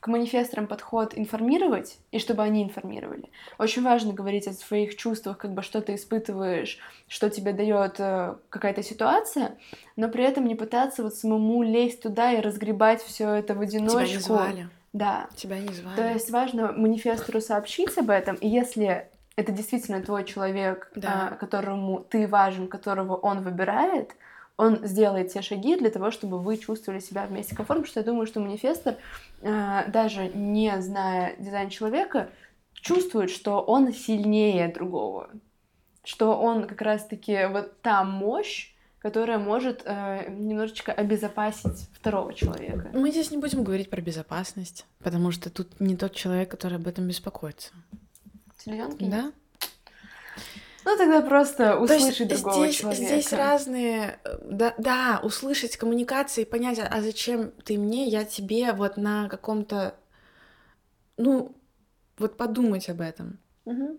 к манифесторам подход информировать, и чтобы они информировали. Очень важно говорить о своих чувствах, как бы что ты испытываешь, что тебе дает э, какая-то ситуация, но при этом не пытаться вот самому лезть туда и разгребать все это в одиночку. Тебя не звали. Да. Тебя не звали. То есть важно манифестору сообщить об этом, и если это действительно твой человек, да. э, которому ты важен, которого он выбирает, он сделает те шаги для того, чтобы вы чувствовали себя вместе комфортно, потому что я думаю, что манифестор, э, даже не зная дизайн человека, чувствует, что он сильнее другого, что он как раз-таки вот та мощь, которая может э, немножечко обезопасить второго человека. Мы здесь не будем говорить про безопасность, потому что тут не тот человек, который об этом беспокоится. Селезенки? Да. Ну тогда просто услышать То другого здесь, человека. Здесь разные, да, да, услышать коммуникации, понять, а зачем ты мне, я тебе вот на каком-то, ну, вот подумать об этом. Угу.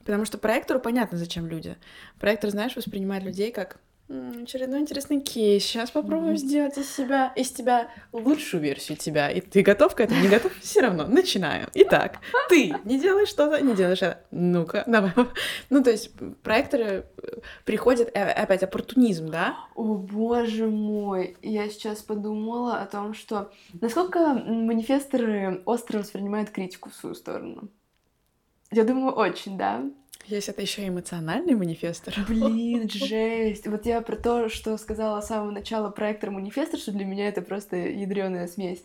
Потому что проектору понятно, зачем люди. Проектор, знаешь, воспринимает людей как очередной интересный кейс. Сейчас попробуем mm-hmm. сделать из себя, из тебя лучшую версию тебя. И ты готов к этому? Не готов? Все равно. Начинаем. Итак, ты не делаешь что-то, не делаешь это. Ну-ка, давай. Ну, то есть проекторы э, приходят, э, опять, оппортунизм, да? О, боже мой. Я сейчас подумала о том, что насколько манифесторы остро воспринимают критику в свою сторону. Я думаю, очень, да. Есть это еще эмоциональный манифестор. Блин, жесть. Вот я про то, что сказала с самого начала проектор манифестор, что для меня это просто ядреная смесь.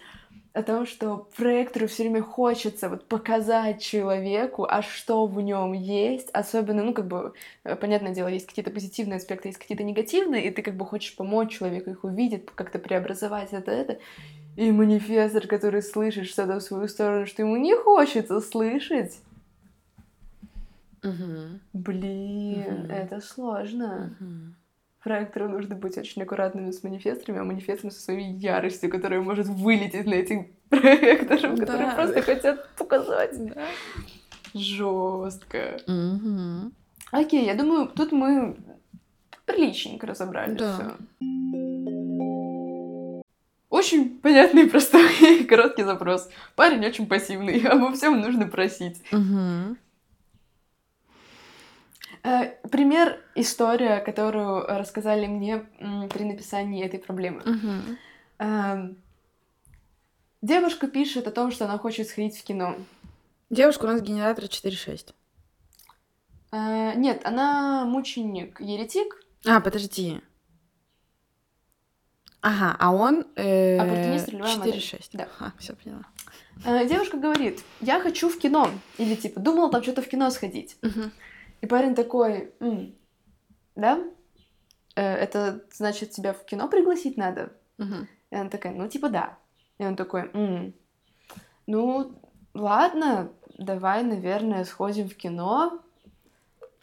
О том, что проектору все время хочется вот показать человеку, а что в нем есть, особенно, ну, как бы, э, понятное дело, есть какие-то позитивные аспекты, есть какие-то негативные, и ты как бы хочешь помочь человеку их увидеть, как-то преобразовать это, это. И манифестор, который слышит что-то в свою сторону, что ему не хочется слышать, Угу. Блин, угу. это сложно. Угу. Проектору нужно быть очень аккуратными с манифесторами, а манифесторами со своей яростью, которая может вылететь на этих проекторов, да. которые просто хотят показать. Да. Жестко. Угу. Окей, я думаю, тут мы приличненько разобрали да. все. Очень понятный, простой, короткий запрос. Парень очень пассивный, обо всем нужно просить. Угу. Э, пример, история, которую рассказали мне при написании этой проблемы. Угу. Девушка пишет о том, что она хочет сходить в кино. Девушка у нас генератор 4.6. Э, нет, она мученик, еретик. А, подожди. Ага, а он э, Оппортунист, 4.6. Да. А, все поняла. Э, девушка говорит, я хочу в кино. Или типа, думала там что-то в кино сходить. Угу. И парень такой, М, да? Э, это значит, тебя в кино пригласить надо? Угу. И она такая, ну, типа, да. И он такой, М, ну, ладно, давай, наверное, сходим в кино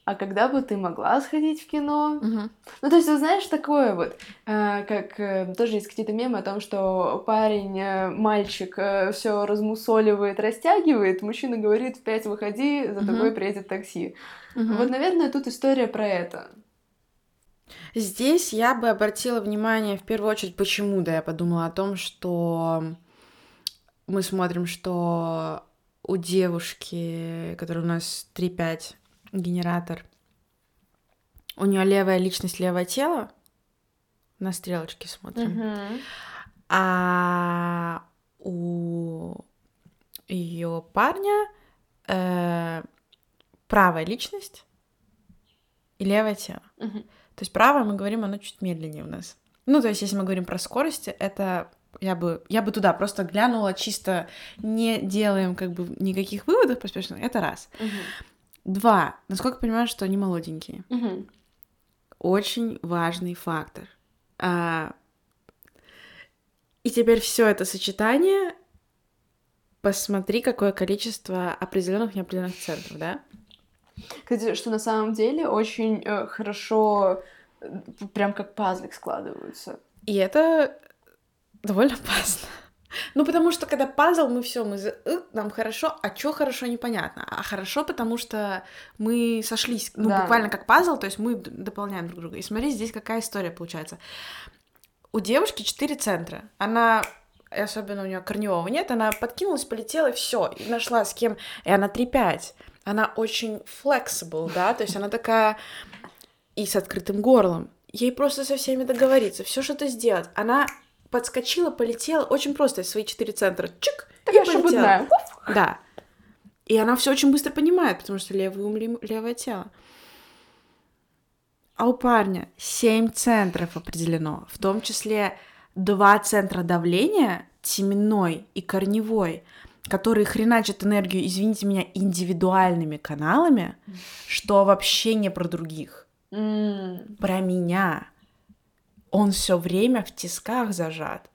а когда бы ты могла сходить в кино? Угу. Ну, то есть, ты знаешь, такое вот, э, как э, тоже есть какие-то мемы о том, что парень, э, мальчик э, все размусоливает, растягивает, мужчина говорит, в пять выходи, за угу. тобой приедет такси. Угу. Вот, наверное, тут история про это. Здесь я бы обратила внимание в первую очередь, почему, да, я подумала о том, что мы смотрим, что у девушки, которая у нас 3-5 генератор. У нее левая личность, левое тело. На стрелочке смотрим. Uh-huh. А у ее парня э, правая личность и левое тело. Uh-huh. То есть правое, мы говорим, оно чуть медленнее у нас. Ну, то есть, если мы говорим про скорость, это я бы, я бы туда просто глянула, чисто не делаем как бы никаких выводов поспешно. Это раз. Uh-huh. Два. Насколько я понимаю, что они молоденькие. Угу. Очень важный фактор. А... И теперь все это сочетание. Посмотри, какое количество определенных неопределенных центров, да? Кстати, что на самом деле очень э, хорошо, э, прям как пазлик складываются. И это довольно опасно. Ну, потому что когда пазл, мы все, мы нам хорошо, а что хорошо, непонятно. А хорошо, потому что мы сошлись, ну, да. буквально как пазл, то есть мы дополняем друг друга. И смотри, здесь какая история получается. У девушки четыре центра. Она особенно у нее корневого нет, она подкинулась, полетела, и все, и нашла с кем, и она 3-5. Она очень flexible, да, то есть она такая и с открытым горлом. Ей просто со всеми договориться, все что-то сделать. Она подскочила, полетела, очень просто, свои четыре центра, чик, Такая и полетела. Да. И она все очень быстро понимает, потому что левый ум, левое тело. А у парня семь центров определено, в том числе два центра давления, теменной и корневой, которые хреначат энергию, извините меня, индивидуальными каналами, что вообще не про других. Mm. Про меня он все время в тисках зажат.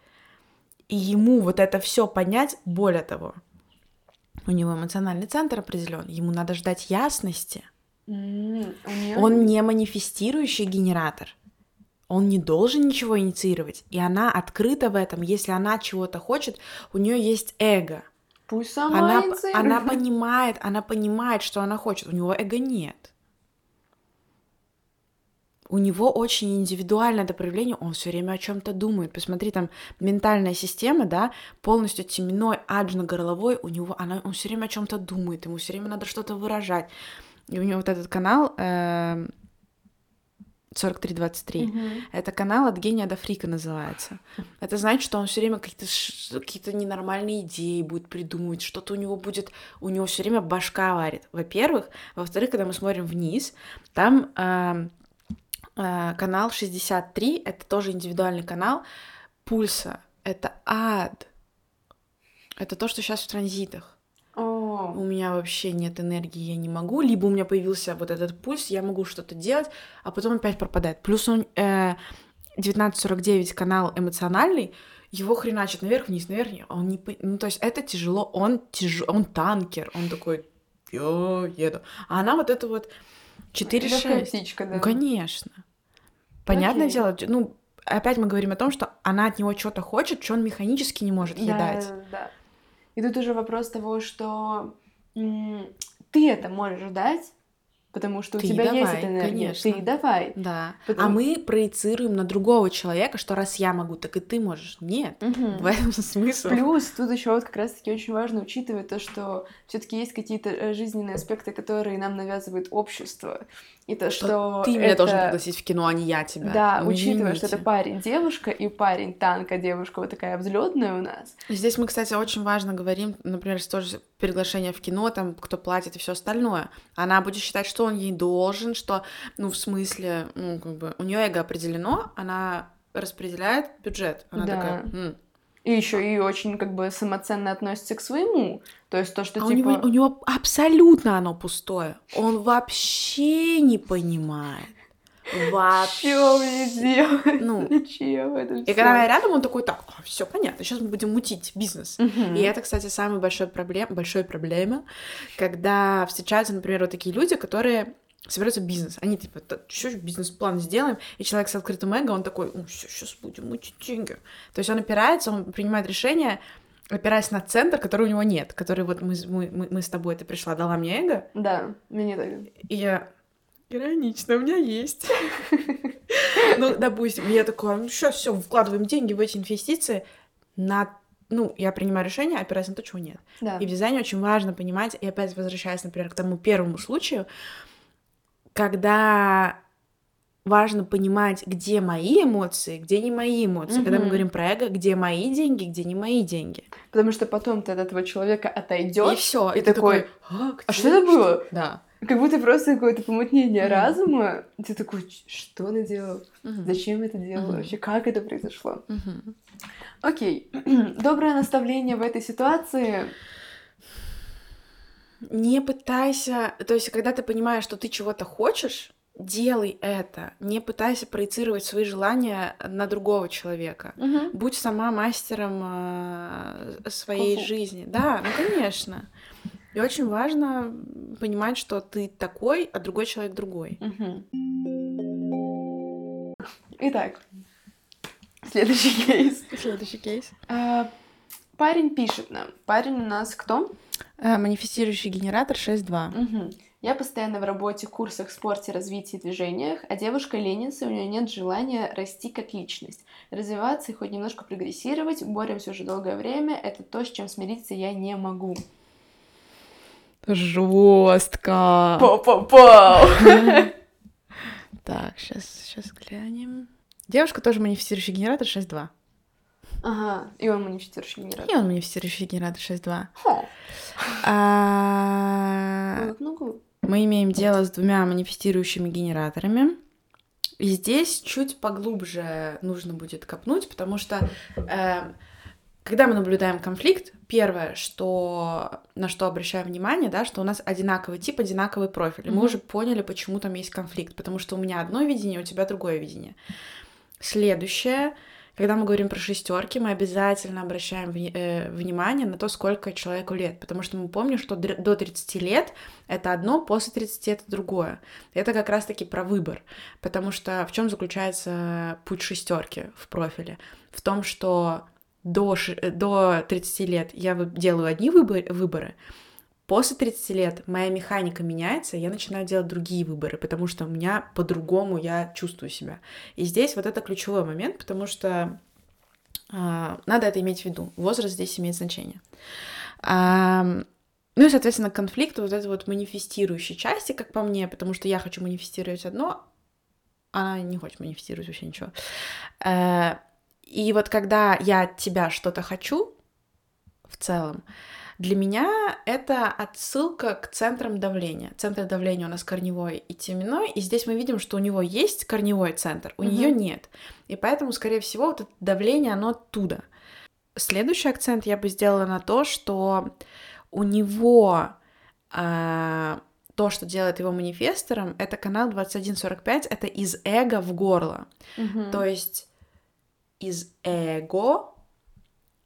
И ему вот это все понять, более того, у него эмоциональный центр определен, ему надо ждать ясности. Mm, Он не манифестирующий генератор. Он не должен ничего инициировать. И она открыта в этом. Если она чего-то хочет, у нее есть эго. Пусть сама она, она понимает, она понимает, что она хочет. У него эго нет. У него очень индивидуальное это проявление, он все время о чем-то думает. Посмотри, там ментальная система, да, полностью теменной, аджно-горловой, у него она, он все время о чем-то думает, ему все время надо что-то выражать. И у него вот этот канал э, 4323. Мгм. Это канал от гения до фрика называется. Это значит, что он все время какие-то какие-то ненормальные идеи будет придумывать, что-то у него будет, у него все время башка варит. Во-первых, во-вторых, когда мы смотрим вниз, там эм, э, канал 63, это тоже индивидуальный канал пульса. Это ад. Это то, что сейчас в транзитах О, у меня вообще нет энергии, я не могу, либо у меня появился вот этот пульс, я могу что-то делать, а потом опять пропадает. Плюс он э, 1949 канал эмоциональный, его хреначит наверх-вниз, наверх, вниз он не, ну то есть это тяжело, он тяж... он танкер, он такой, я еду, а она вот это вот 4-6. легкая птичка, да. Ну, конечно. Понятное Окей. дело, ну, опять мы говорим о том, что она от него что-то хочет, что он механически не может ей Да, дать. да, да. И тут уже вопрос того, что ты это можешь дать, потому что у Ты тебя есть давай, эта энергия. конечно. Ты давай. Да. А Потому- мы проецируем на другого человека, что раз я могу, так и ты можешь. Нет. Мгм. В этом смысл. Плюс тут еще вот как раз-таки очень важно учитывать то, что все-таки есть какие-то э, жизненные аспекты, которые нам навязывает общество. И то, что, Что ты меня это... должен пригласить в кино, а не я тебя. Да, Ну, учитывая, что это парень девушка и парень танка девушка вот такая взлетная у нас. Здесь мы, кстати, очень важно говорим, например, тоже приглашение в кино, там, кто платит и все остальное. Она будет считать, что он ей должен, что, ну, в смысле, ну, как бы, у нее эго определено, она распределяет бюджет. Она Да. такая, «М, И еще и очень как бы самоценно относится к своему. То есть то, что А у, типа... него, у него абсолютно оно пустое. Он вообще не понимает. Вообще. Что мне делать? Ну, Зачем это И когда она рядом, он такой, так, все понятно, сейчас мы будем мутить бизнес. Мгм. И это, кстати, самый большой проблем, большой проблема, когда встречаются, например, вот такие люди, которые собираются бизнес. Они типа, что бизнес-план сделаем? И человек с открытым эго, он такой, все, сейчас будем мутить деньги. То есть он опирается, он принимает решение, опираясь на центр, который у него нет, который вот мы, мы, мы с тобой, ты пришла, дала мне эго, Да, мне так. и я иронично, у меня есть. Ну, допустим, я такая, ну сейчас все, вкладываем деньги в эти инвестиции на ну, я принимаю решение, опираясь на то, чего нет. Да. И в дизайне очень важно понимать, и опять возвращаясь, например, к тому первому случаю, когда важно понимать, где мои эмоции, где не мои эмоции. Когда мы говорим про эго, где мои деньги, где не мои деньги. Потому что потом ты от этого человека И отойдешь. все. и такой, а, «А где- что это было?» Да. Как будто просто какое-то помутнение Мгм. разума. Ты такой, «Ч- что она делала? Мгм. Зачем это делала? Мгм. Вообще, как это произошло? Мгм. Окей. Доброе наставление в этой ситуации. Не пытайся, то есть, когда ты понимаешь, что ты чего-то хочешь, делай это. Не пытайся проецировать свои желания на другого человека. Будь сама мастером э, своей Кунг-фу. жизни. Да, ну конечно. И очень важно понимать, что ты такой, а другой человек другой. Мгм. Итак, следующий кейс. Следующий кейс. А, Парень пишет нам. Парень у нас кто? Э, манифестирующий генератор 6.2. Мгм. Я постоянно в работе, курсах, спорте, развитии, движениях, а девушка ленится, у нее нет желания расти как личность. Развиваться и хоть немножко прогрессировать, боремся уже долгое время, это то, с чем смириться я не могу. Жестко. Пау-пау-пау! Так, сейчас, сейчас глянем. Девушка тоже манифестирующий генератор 6.2. Ага, и он манифестирующий генератор. И он манифестирующий генератор 6.2. Хо. А, ну, Мы имеем дело с двумя манифестирующими генераторами. И здесь чуть поглубже нужно будет копнуть, потому что э, когда мы наблюдаем конфликт, первое, что, на что обращаем внимание, да, что у нас одинаковый тип, одинаковый профиль. И мы уже поняли, почему там есть конфликт, потому что у меня одно видение, у тебя другое видение. Следующее, когда мы говорим про шестерки, мы обязательно обращаем э, внимание на то, сколько человеку лет, потому что мы помним, что до 30 лет это одно, после 30 это другое. Это как раз-таки про выбор, потому что в чем заключается путь шестерки в профиле? В том, что до, э, до 30 лет я делаю одни выбор, выборы, После 30 лет моя механика меняется, я начинаю делать другие выборы, потому что у меня по-другому я чувствую себя. И здесь вот это ключевой момент, потому что э, надо это иметь в виду. Возраст здесь имеет значение. А, ну и, соответственно, конфликт вот этой вот манифестирующей части, как по мне, потому что я хочу манифестировать одно, она не хочет манифестировать вообще ничего. А, и вот когда я от тебя что-то хочу в целом, для меня это отсылка к центрам давления. Центр давления у нас корневой и теменной, и здесь мы видим, что у него есть корневой центр, у угу. нее нет. И поэтому, скорее всего, вот это давление, оно оттуда. Следующий акцент я бы сделала на то, что у него э, то, что делает его манифестором, это канал 2145, это из эго в горло. Угу. То есть из эго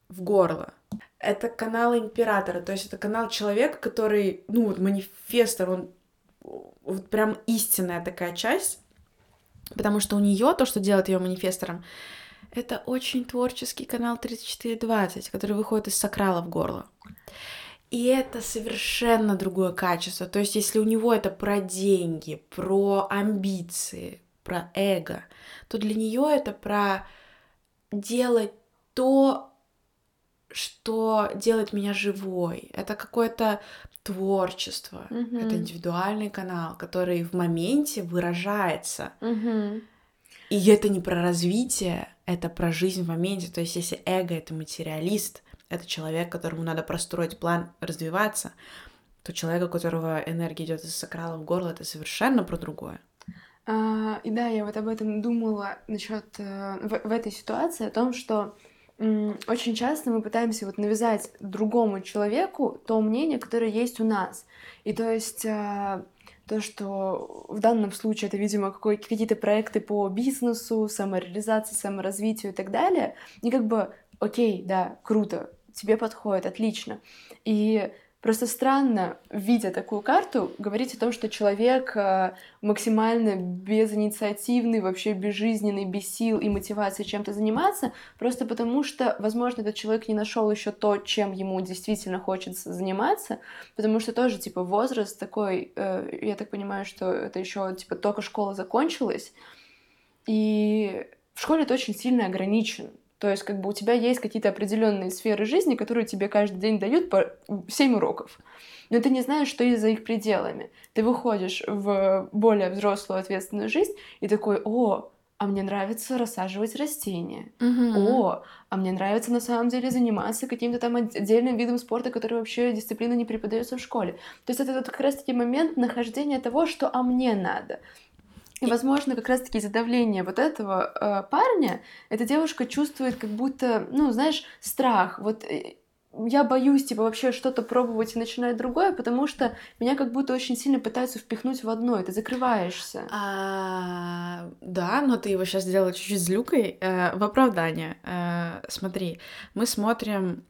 в горло это канал императора, то есть это канал человека, который, ну вот манифестор, он вот прям истинная такая часть, потому что у нее то, что делает ее манифестором, это очень творческий канал 3420, который выходит из сакрала в горло. И это совершенно другое качество. То есть, если у него это про деньги, про амбиции, про эго, то для нее это про делать то, что делает меня живой. Это какое-то творчество, mm-hmm. это индивидуальный канал, который в моменте выражается. Mm-hmm. И это не про развитие, это про жизнь в моменте. То есть, если эго это материалист, это человек, которому надо простроить план развиваться, то человек, у которого энергия идет из сакрала в горло, это совершенно про другое. А, и да, я вот об этом думала насчет э, в, в этой ситуации, о том, что очень часто мы пытаемся вот навязать другому человеку то мнение, которое есть у нас. И то есть а, то, что в данном случае это, видимо, какие-то проекты по бизнесу, самореализации, саморазвитию и так далее, и как бы, окей, да, круто, тебе подходит, отлично. И Просто странно, видя такую карту, говорить о том, что человек э, максимально безинициативный, вообще безжизненный, без сил и мотивации чем-то заниматься, просто потому что, возможно, этот человек не нашел еще то, чем ему действительно хочется заниматься, потому что тоже, типа, возраст такой, э, я так понимаю, что это еще, типа, только школа закончилась, и в школе это очень сильно ограничен. То есть, как бы у тебя есть какие-то определенные сферы жизни, которые тебе каждый день дают по 7 уроков. Но ты не знаешь, что есть за их пределами. Ты выходишь в более взрослую ответственную жизнь и такой, о, а мне нравится рассаживать растения. Угу. О, а мне нравится на самом деле заниматься каким-то там отдельным видом спорта, который вообще дисциплина не преподается в школе. То есть это вот как раз-таки момент нахождения того, что а мне надо. И, возможно, как раз-таки из-за давления вот этого э, парня эта девушка чувствует как будто, ну, знаешь, страх. Вот э, я боюсь, типа, вообще что-то пробовать и начинать другое, потому что меня как будто очень сильно пытаются впихнуть в одно, и ты закрываешься. А, да, но ты его сейчас сделала чуть-чуть злюкой. Э, в оправдание. Э, смотри, мы смотрим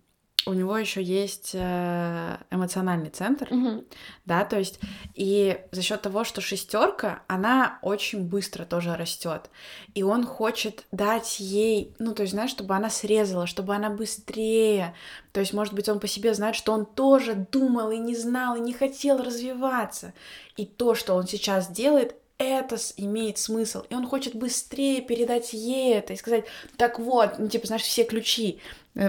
у него еще есть э, эмоциональный центр, угу. да, то есть и за счет того, что шестерка, она очень быстро тоже растет, и он хочет дать ей, ну, то есть, знаешь, чтобы она срезала, чтобы она быстрее, то есть, может быть, он по себе знает, что он тоже думал и не знал, и не хотел развиваться, и то, что он сейчас делает, это имеет смысл, и он хочет быстрее передать ей это и сказать, так вот, ну, типа, знаешь, все ключи,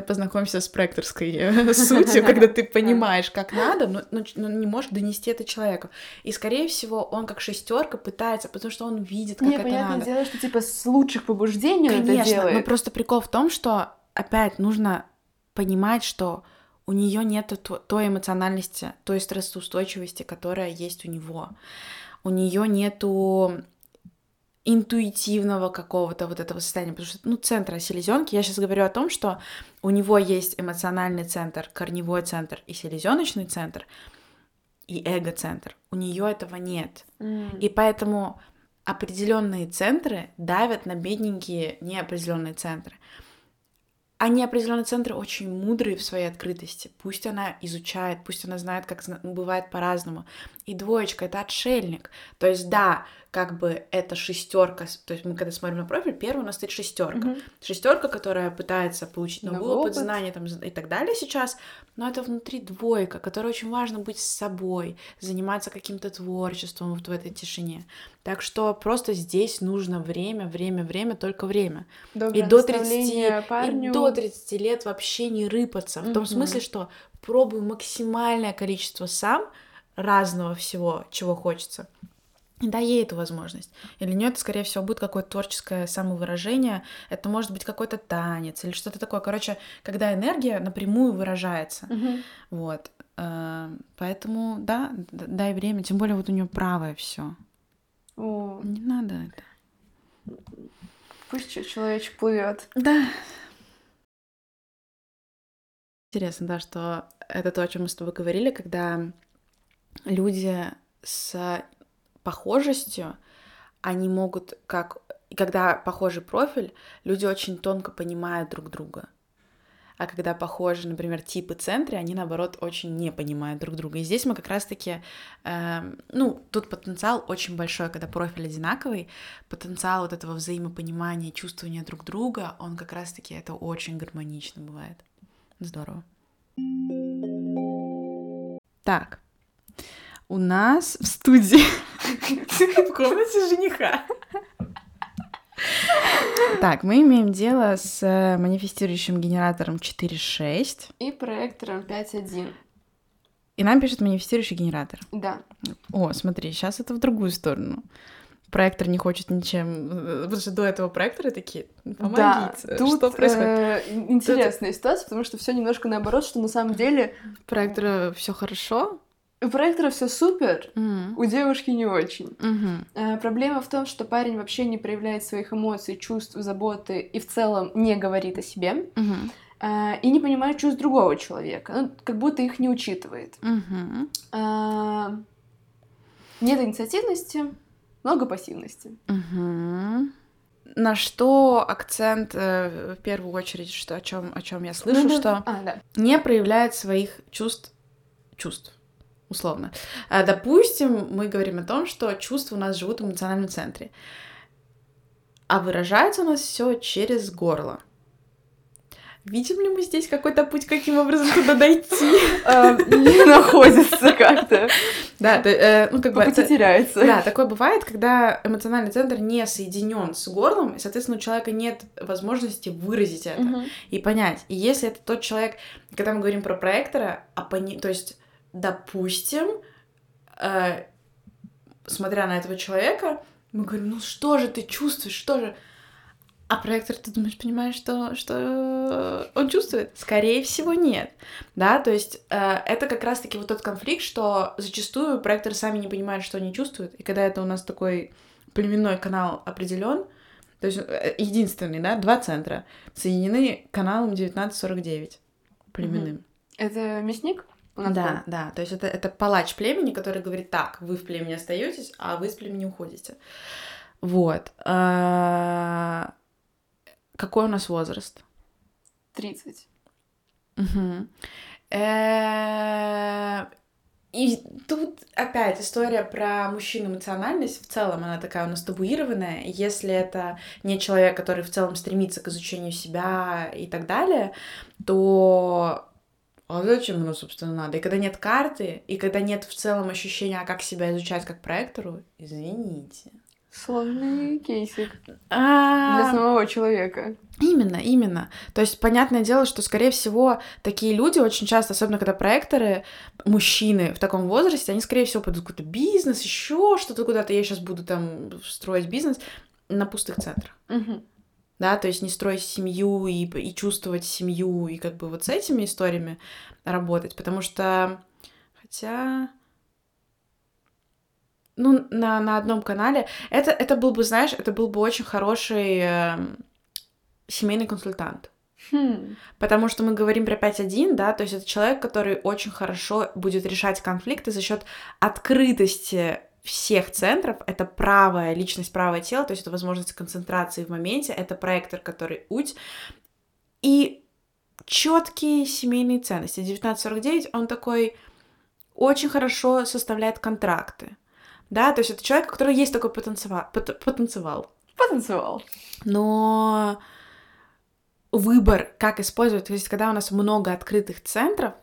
познакомься с проекторской э, сутью, когда ты понимаешь, как надо, но, но, но не можешь донести это человеку. И, скорее всего, он как шестерка пытается, потому что он видит, как не, это понятное надо. дело, что, типа, с лучших побуждений Конечно, он это делает. но просто прикол в том, что, опять, нужно понимать, что у нее нет той эмоциональности, той стрессоустойчивости, которая есть у него у нее нету интуитивного какого-то вот этого состояния, потому что, ну, центра селезенки, я сейчас говорю о том, что у него есть эмоциональный центр, корневой центр и селезеночный центр, и эго-центр. У нее этого нет. Mm. И поэтому определенные центры давят на бедненькие неопределенные центры. А неопределенные центры очень мудрые в своей открытости. Пусть она изучает, пусть она знает, как бывает по-разному. И двоечка это отшельник. То есть, да, как бы это шестерка. То есть мы когда смотрим на профиль, первый у нас стоит шестерка. Mm-hmm. Шестерка, которая пытается получить новый, новый опыт, опыт, знания там, и так далее сейчас. Но это внутри двойка, которая очень важно быть с собой, заниматься каким-то творчеством вот в этой тишине. Так что просто здесь нужно время, время, время, только время. Доброе и до 30, парню. и до 30 лет вообще не рыпаться. В mm-hmm. том смысле, что пробуй максимальное количество сам разного всего, чего хочется дай ей эту возможность. И для нее это, скорее всего, будет какое-то творческое самовыражение. Это может быть какой-то танец или что-то такое. Короче, когда энергия напрямую выражается. Угу. Вот. Э, поэтому, да, дай время. Тем более вот у нее правое все. О. Не надо это. Пусть человечек плывет. Да. Интересно, да, что это то, о чем мы с тобой говорили, когда люди с похожестью они могут как... И когда похожий профиль, люди очень тонко понимают друг друга. А когда похожи, например, типы центры, они, наоборот, очень не понимают друг друга. И здесь мы как раз-таки... Э, ну, тут потенциал очень большой, когда профиль одинаковый. Потенциал вот этого взаимопонимания, чувствования друг друга, он как раз-таки это очень гармонично бывает. Здорово. Так, у нас в студии в комнате жениха. Так, мы имеем дело с э, манифестирующим генератором 4.6. И проектором 5.1. И нам пишет манифестирующий генератор. Да. О, смотри, сейчас это в другую сторону. Проектор не хочет ничем. Э, потому что до этого проектора такие, помогите. Да, тут, что происходит? Э, интересная тут... ситуация, потому что все немножко наоборот, что на самом деле... Проектора все хорошо, у проектора все супер, mm. у девушки не очень. Mm-hmm. А, проблема в том, что парень вообще не проявляет своих эмоций, чувств, заботы и в целом не говорит о себе. Mm-hmm. А, и не понимает чувств другого человека. Ну, как будто их не учитывает. Mm-hmm. А, нет инициативности, много пассивности. Mm-hmm. На что акцент э, в первую очередь, что о чем о чем я слышу, ну, что а, да. не проявляет своих чувств чувств условно. А, допустим, мы говорим о том, что чувства у нас живут в эмоциональном центре, а выражается у нас все через горло. Видим ли мы здесь какой-то путь, каким образом туда дойти? А, не находится как-то. Да, э, ну как бы... Пути теряется. Да, такое бывает, когда эмоциональный центр не соединен с горлом, и, соответственно, у человека нет возможности выразить это и понять. И если это тот человек, когда мы говорим про проектора, а то есть допустим, э, смотря на этого человека, мы говорим, ну что же ты чувствуешь, что же... А проектор, ты думаешь, понимаешь, что, что он чувствует? Скорее всего, нет. Да, то есть э, это как раз-таки вот тот конфликт, что зачастую проекторы сами не понимают, что они чувствуют. И когда это у нас такой племенной канал определен, то есть э, единственный, да, два центра соединены каналом 1949 племенным. Это мясник? Да, да. То есть это, это палач племени, который говорит, так, вы в племени остаетесь, а вы с племени уходите. Вот. А... Какой у нас возраст? 30. Угу. И тут опять история про мужчину эмоциональность. В целом она такая у нас табуированная. Если это не человек, который в целом стремится к изучению себя и так далее, то а зачем оно, собственно, надо? И когда нет карты, и когда нет в целом ощущения, а как себя изучать как проектору, извините. Сложный кейсик а... для самого человека. Именно, именно. То есть, понятное дело, что, скорее всего, такие люди очень часто, особенно когда проекторы, мужчины в таком возрасте, они, скорее всего, пойдут в какой-то бизнес, еще что-то куда-то. Я сейчас буду там строить бизнес на пустых центрах. Угу да, то есть не строить семью и, и чувствовать семью, и как бы вот с этими историями работать, потому что, хотя, ну, на, на одном канале, это, это был бы, знаешь, это был бы очень хороший э, семейный консультант. Хм. Потому что мы говорим про 5.1, да, то есть это человек, который очень хорошо будет решать конфликты за счет открытости всех центров, это правая личность, правое тело, то есть это возможность концентрации в моменте, это проектор, который уть, и четкие семейные ценности. 1949, он такой очень хорошо составляет контракты, да, то есть это человек, у которого есть такой потенциал, потенциал. Потенциал. Но выбор, как использовать, то есть когда у нас много открытых центров,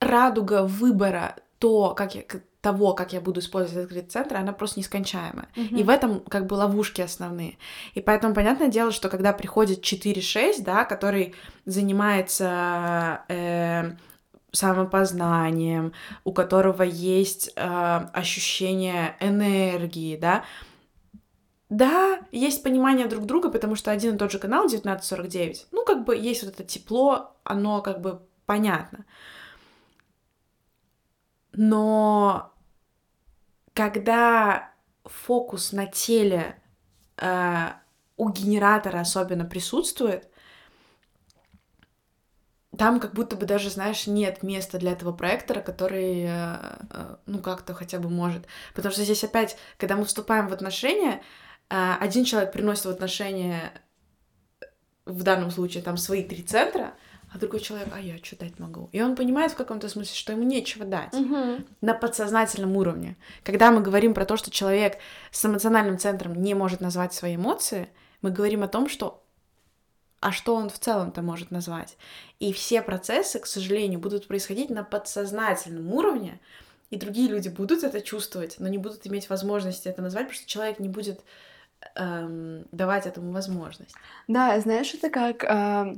радуга выбора то, как я, того, как я буду использовать открытый центр, она просто нескончаемая. Mm-hmm. И в этом как бы ловушки основные. И поэтому понятное дело, что когда приходит 4-6, да, который занимается э, самопознанием, у которого есть э, ощущение энергии, да, да, есть понимание друг друга, потому что один и тот же канал 1949, ну, как бы есть вот это тепло, оно как бы понятно. Но когда фокус на теле э, у генератора особенно присутствует, там как будто бы даже, знаешь, нет места для этого проектора, который, э, э, ну, как-то хотя бы может. Потому что здесь опять, когда мы вступаем в отношения, э, один человек приносит в отношения, в данном случае, там, свои три центра, а другой человек, а я что дать могу? И он понимает в каком-то смысле, что ему нечего дать угу. на подсознательном уровне. Когда мы говорим про то, что человек с эмоциональным центром не может назвать свои эмоции, мы говорим о том, что а что он в целом-то может назвать. И все процессы, к сожалению, будут происходить на подсознательном уровне, и другие люди будут это чувствовать, но не будут иметь возможности это назвать, потому что человек не будет эм, давать этому возможность. Да, знаешь, это как э,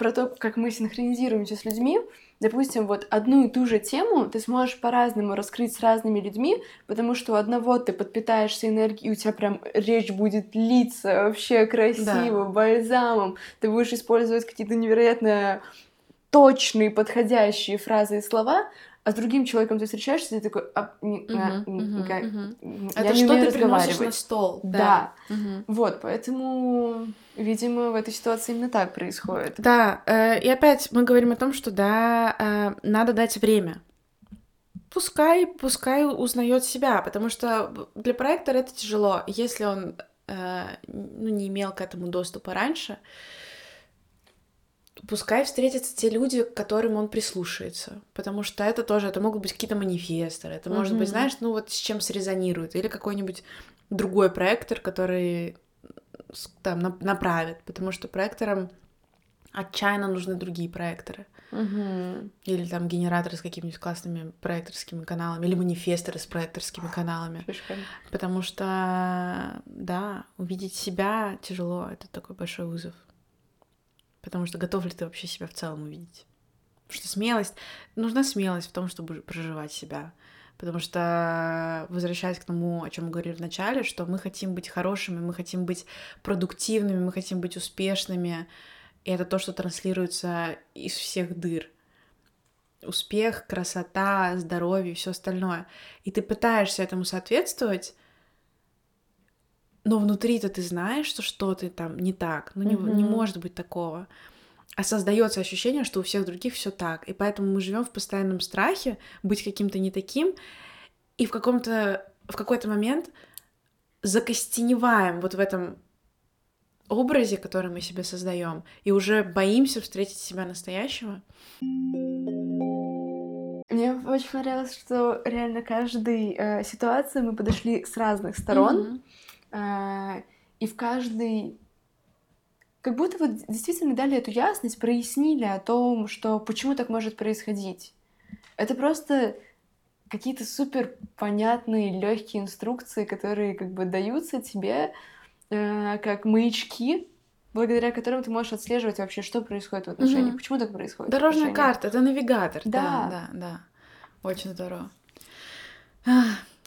про то, как мы синхронизируемся с людьми, допустим, вот одну и ту же тему ты сможешь по-разному раскрыть с разными людьми, потому что у одного ты подпитаешься энергией, и у тебя прям речь будет литься вообще красиво, да. бальзамом, ты будешь использовать какие-то невероятно точные, подходящие фразы и слова, а с другим человеком ты встречаешься, и ты такой, а, не, uh-huh, а, не, uh-huh. я Это не что ты приносишь на стол. Да. да. Uh-huh. Вот, поэтому, видимо, в этой ситуации именно так происходит. Да, э, и опять мы говорим о том, что да, э, надо дать время. Пускай, пускай узнает себя, потому что для проектора это тяжело. Если он э, ну, не имел к этому доступа раньше, пускай встретятся те люди, к которым он прислушается, потому что это тоже, это могут быть какие-то манифесторы, это mm-hmm. может быть, знаешь, ну вот с чем срезонирует, или какой-нибудь другой проектор, который там направит, потому что проекторам отчаянно нужны другие проекторы. Угу. Или там генераторы с какими-нибудь классными проекторскими каналами, или манифесторы с проекторскими каналами. Фишками. Потому что, да, увидеть себя тяжело, это такой большой вызов. Потому что готов ли ты вообще себя в целом увидеть? Потому что смелость, нужна смелость в том, чтобы проживать себя. Потому что, возвращаясь к тому, о чем мы говорили в начале, что мы хотим быть хорошими, мы хотим быть продуктивными, мы хотим быть успешными. И это то, что транслируется из всех дыр. Успех, красота, здоровье и все остальное. И ты пытаешься этому соответствовать, но внутри-то ты знаешь, что что-то там не так, ну не, mm-hmm. не может быть такого. А создается ощущение, что у всех других все так. И поэтому мы живем в постоянном страхе быть каким-то не таким, и в каком-то в какой-то момент закостеневаем вот в этом образе, который мы себе создаем, и уже боимся встретить себя настоящего. Мне очень понравилось, что реально каждой э, ситуации мы подошли с разных сторон. Mm-hmm и в каждый как будто вот действительно дали эту ясность, прояснили о том, что почему так может происходить. Это просто какие-то супер понятные, легкие инструкции, которые как бы даются тебе э, как маячки, благодаря которым ты можешь отслеживать вообще, что происходит в отношениях, угу. почему так происходит. Дорожная карта, это навигатор. Да, да, да. да. Очень здорово.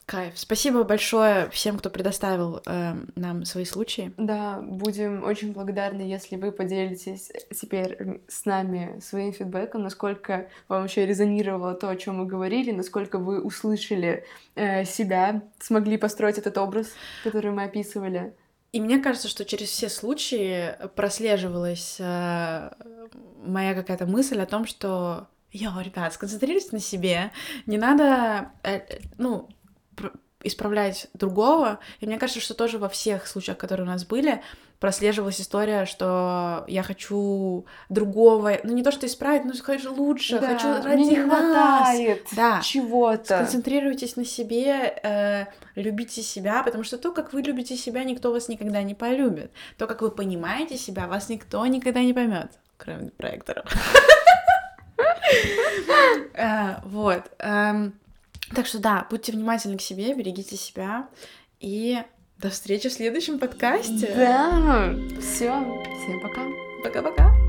Кайф. Спасибо большое всем, кто предоставил э, нам свои случаи. Да, будем очень благодарны, если вы поделитесь теперь с нами своим фидбэком, насколько вам еще резонировало то, о чем мы говорили, насколько вы услышали э, себя, смогли построить этот образ, который мы описывали. И мне кажется, что через все случаи прослеживалась э, моя какая-то мысль о том, что Йо, ребят, сконцентрируйтесь на себе. Не надо, э, э, ну, исправлять другого. И мне кажется, что тоже во всех случаях, которые у нас были, прослеживалась история, что я хочу другого, ну не то, что исправить, но хочу лучше, да, хочу ради мне не нас. хватает да. чего-то. Сконцентрируйтесь на себе, э, любите себя, потому что то, как вы любите себя, никто вас никогда не полюбит. То, как вы понимаете себя, вас никто никогда не поймет, кроме проектора. Э, вот. Так что да, будьте внимательны к себе, берегите себя и до встречи в следующем подкасте. Да, все, всем пока. Пока-пока.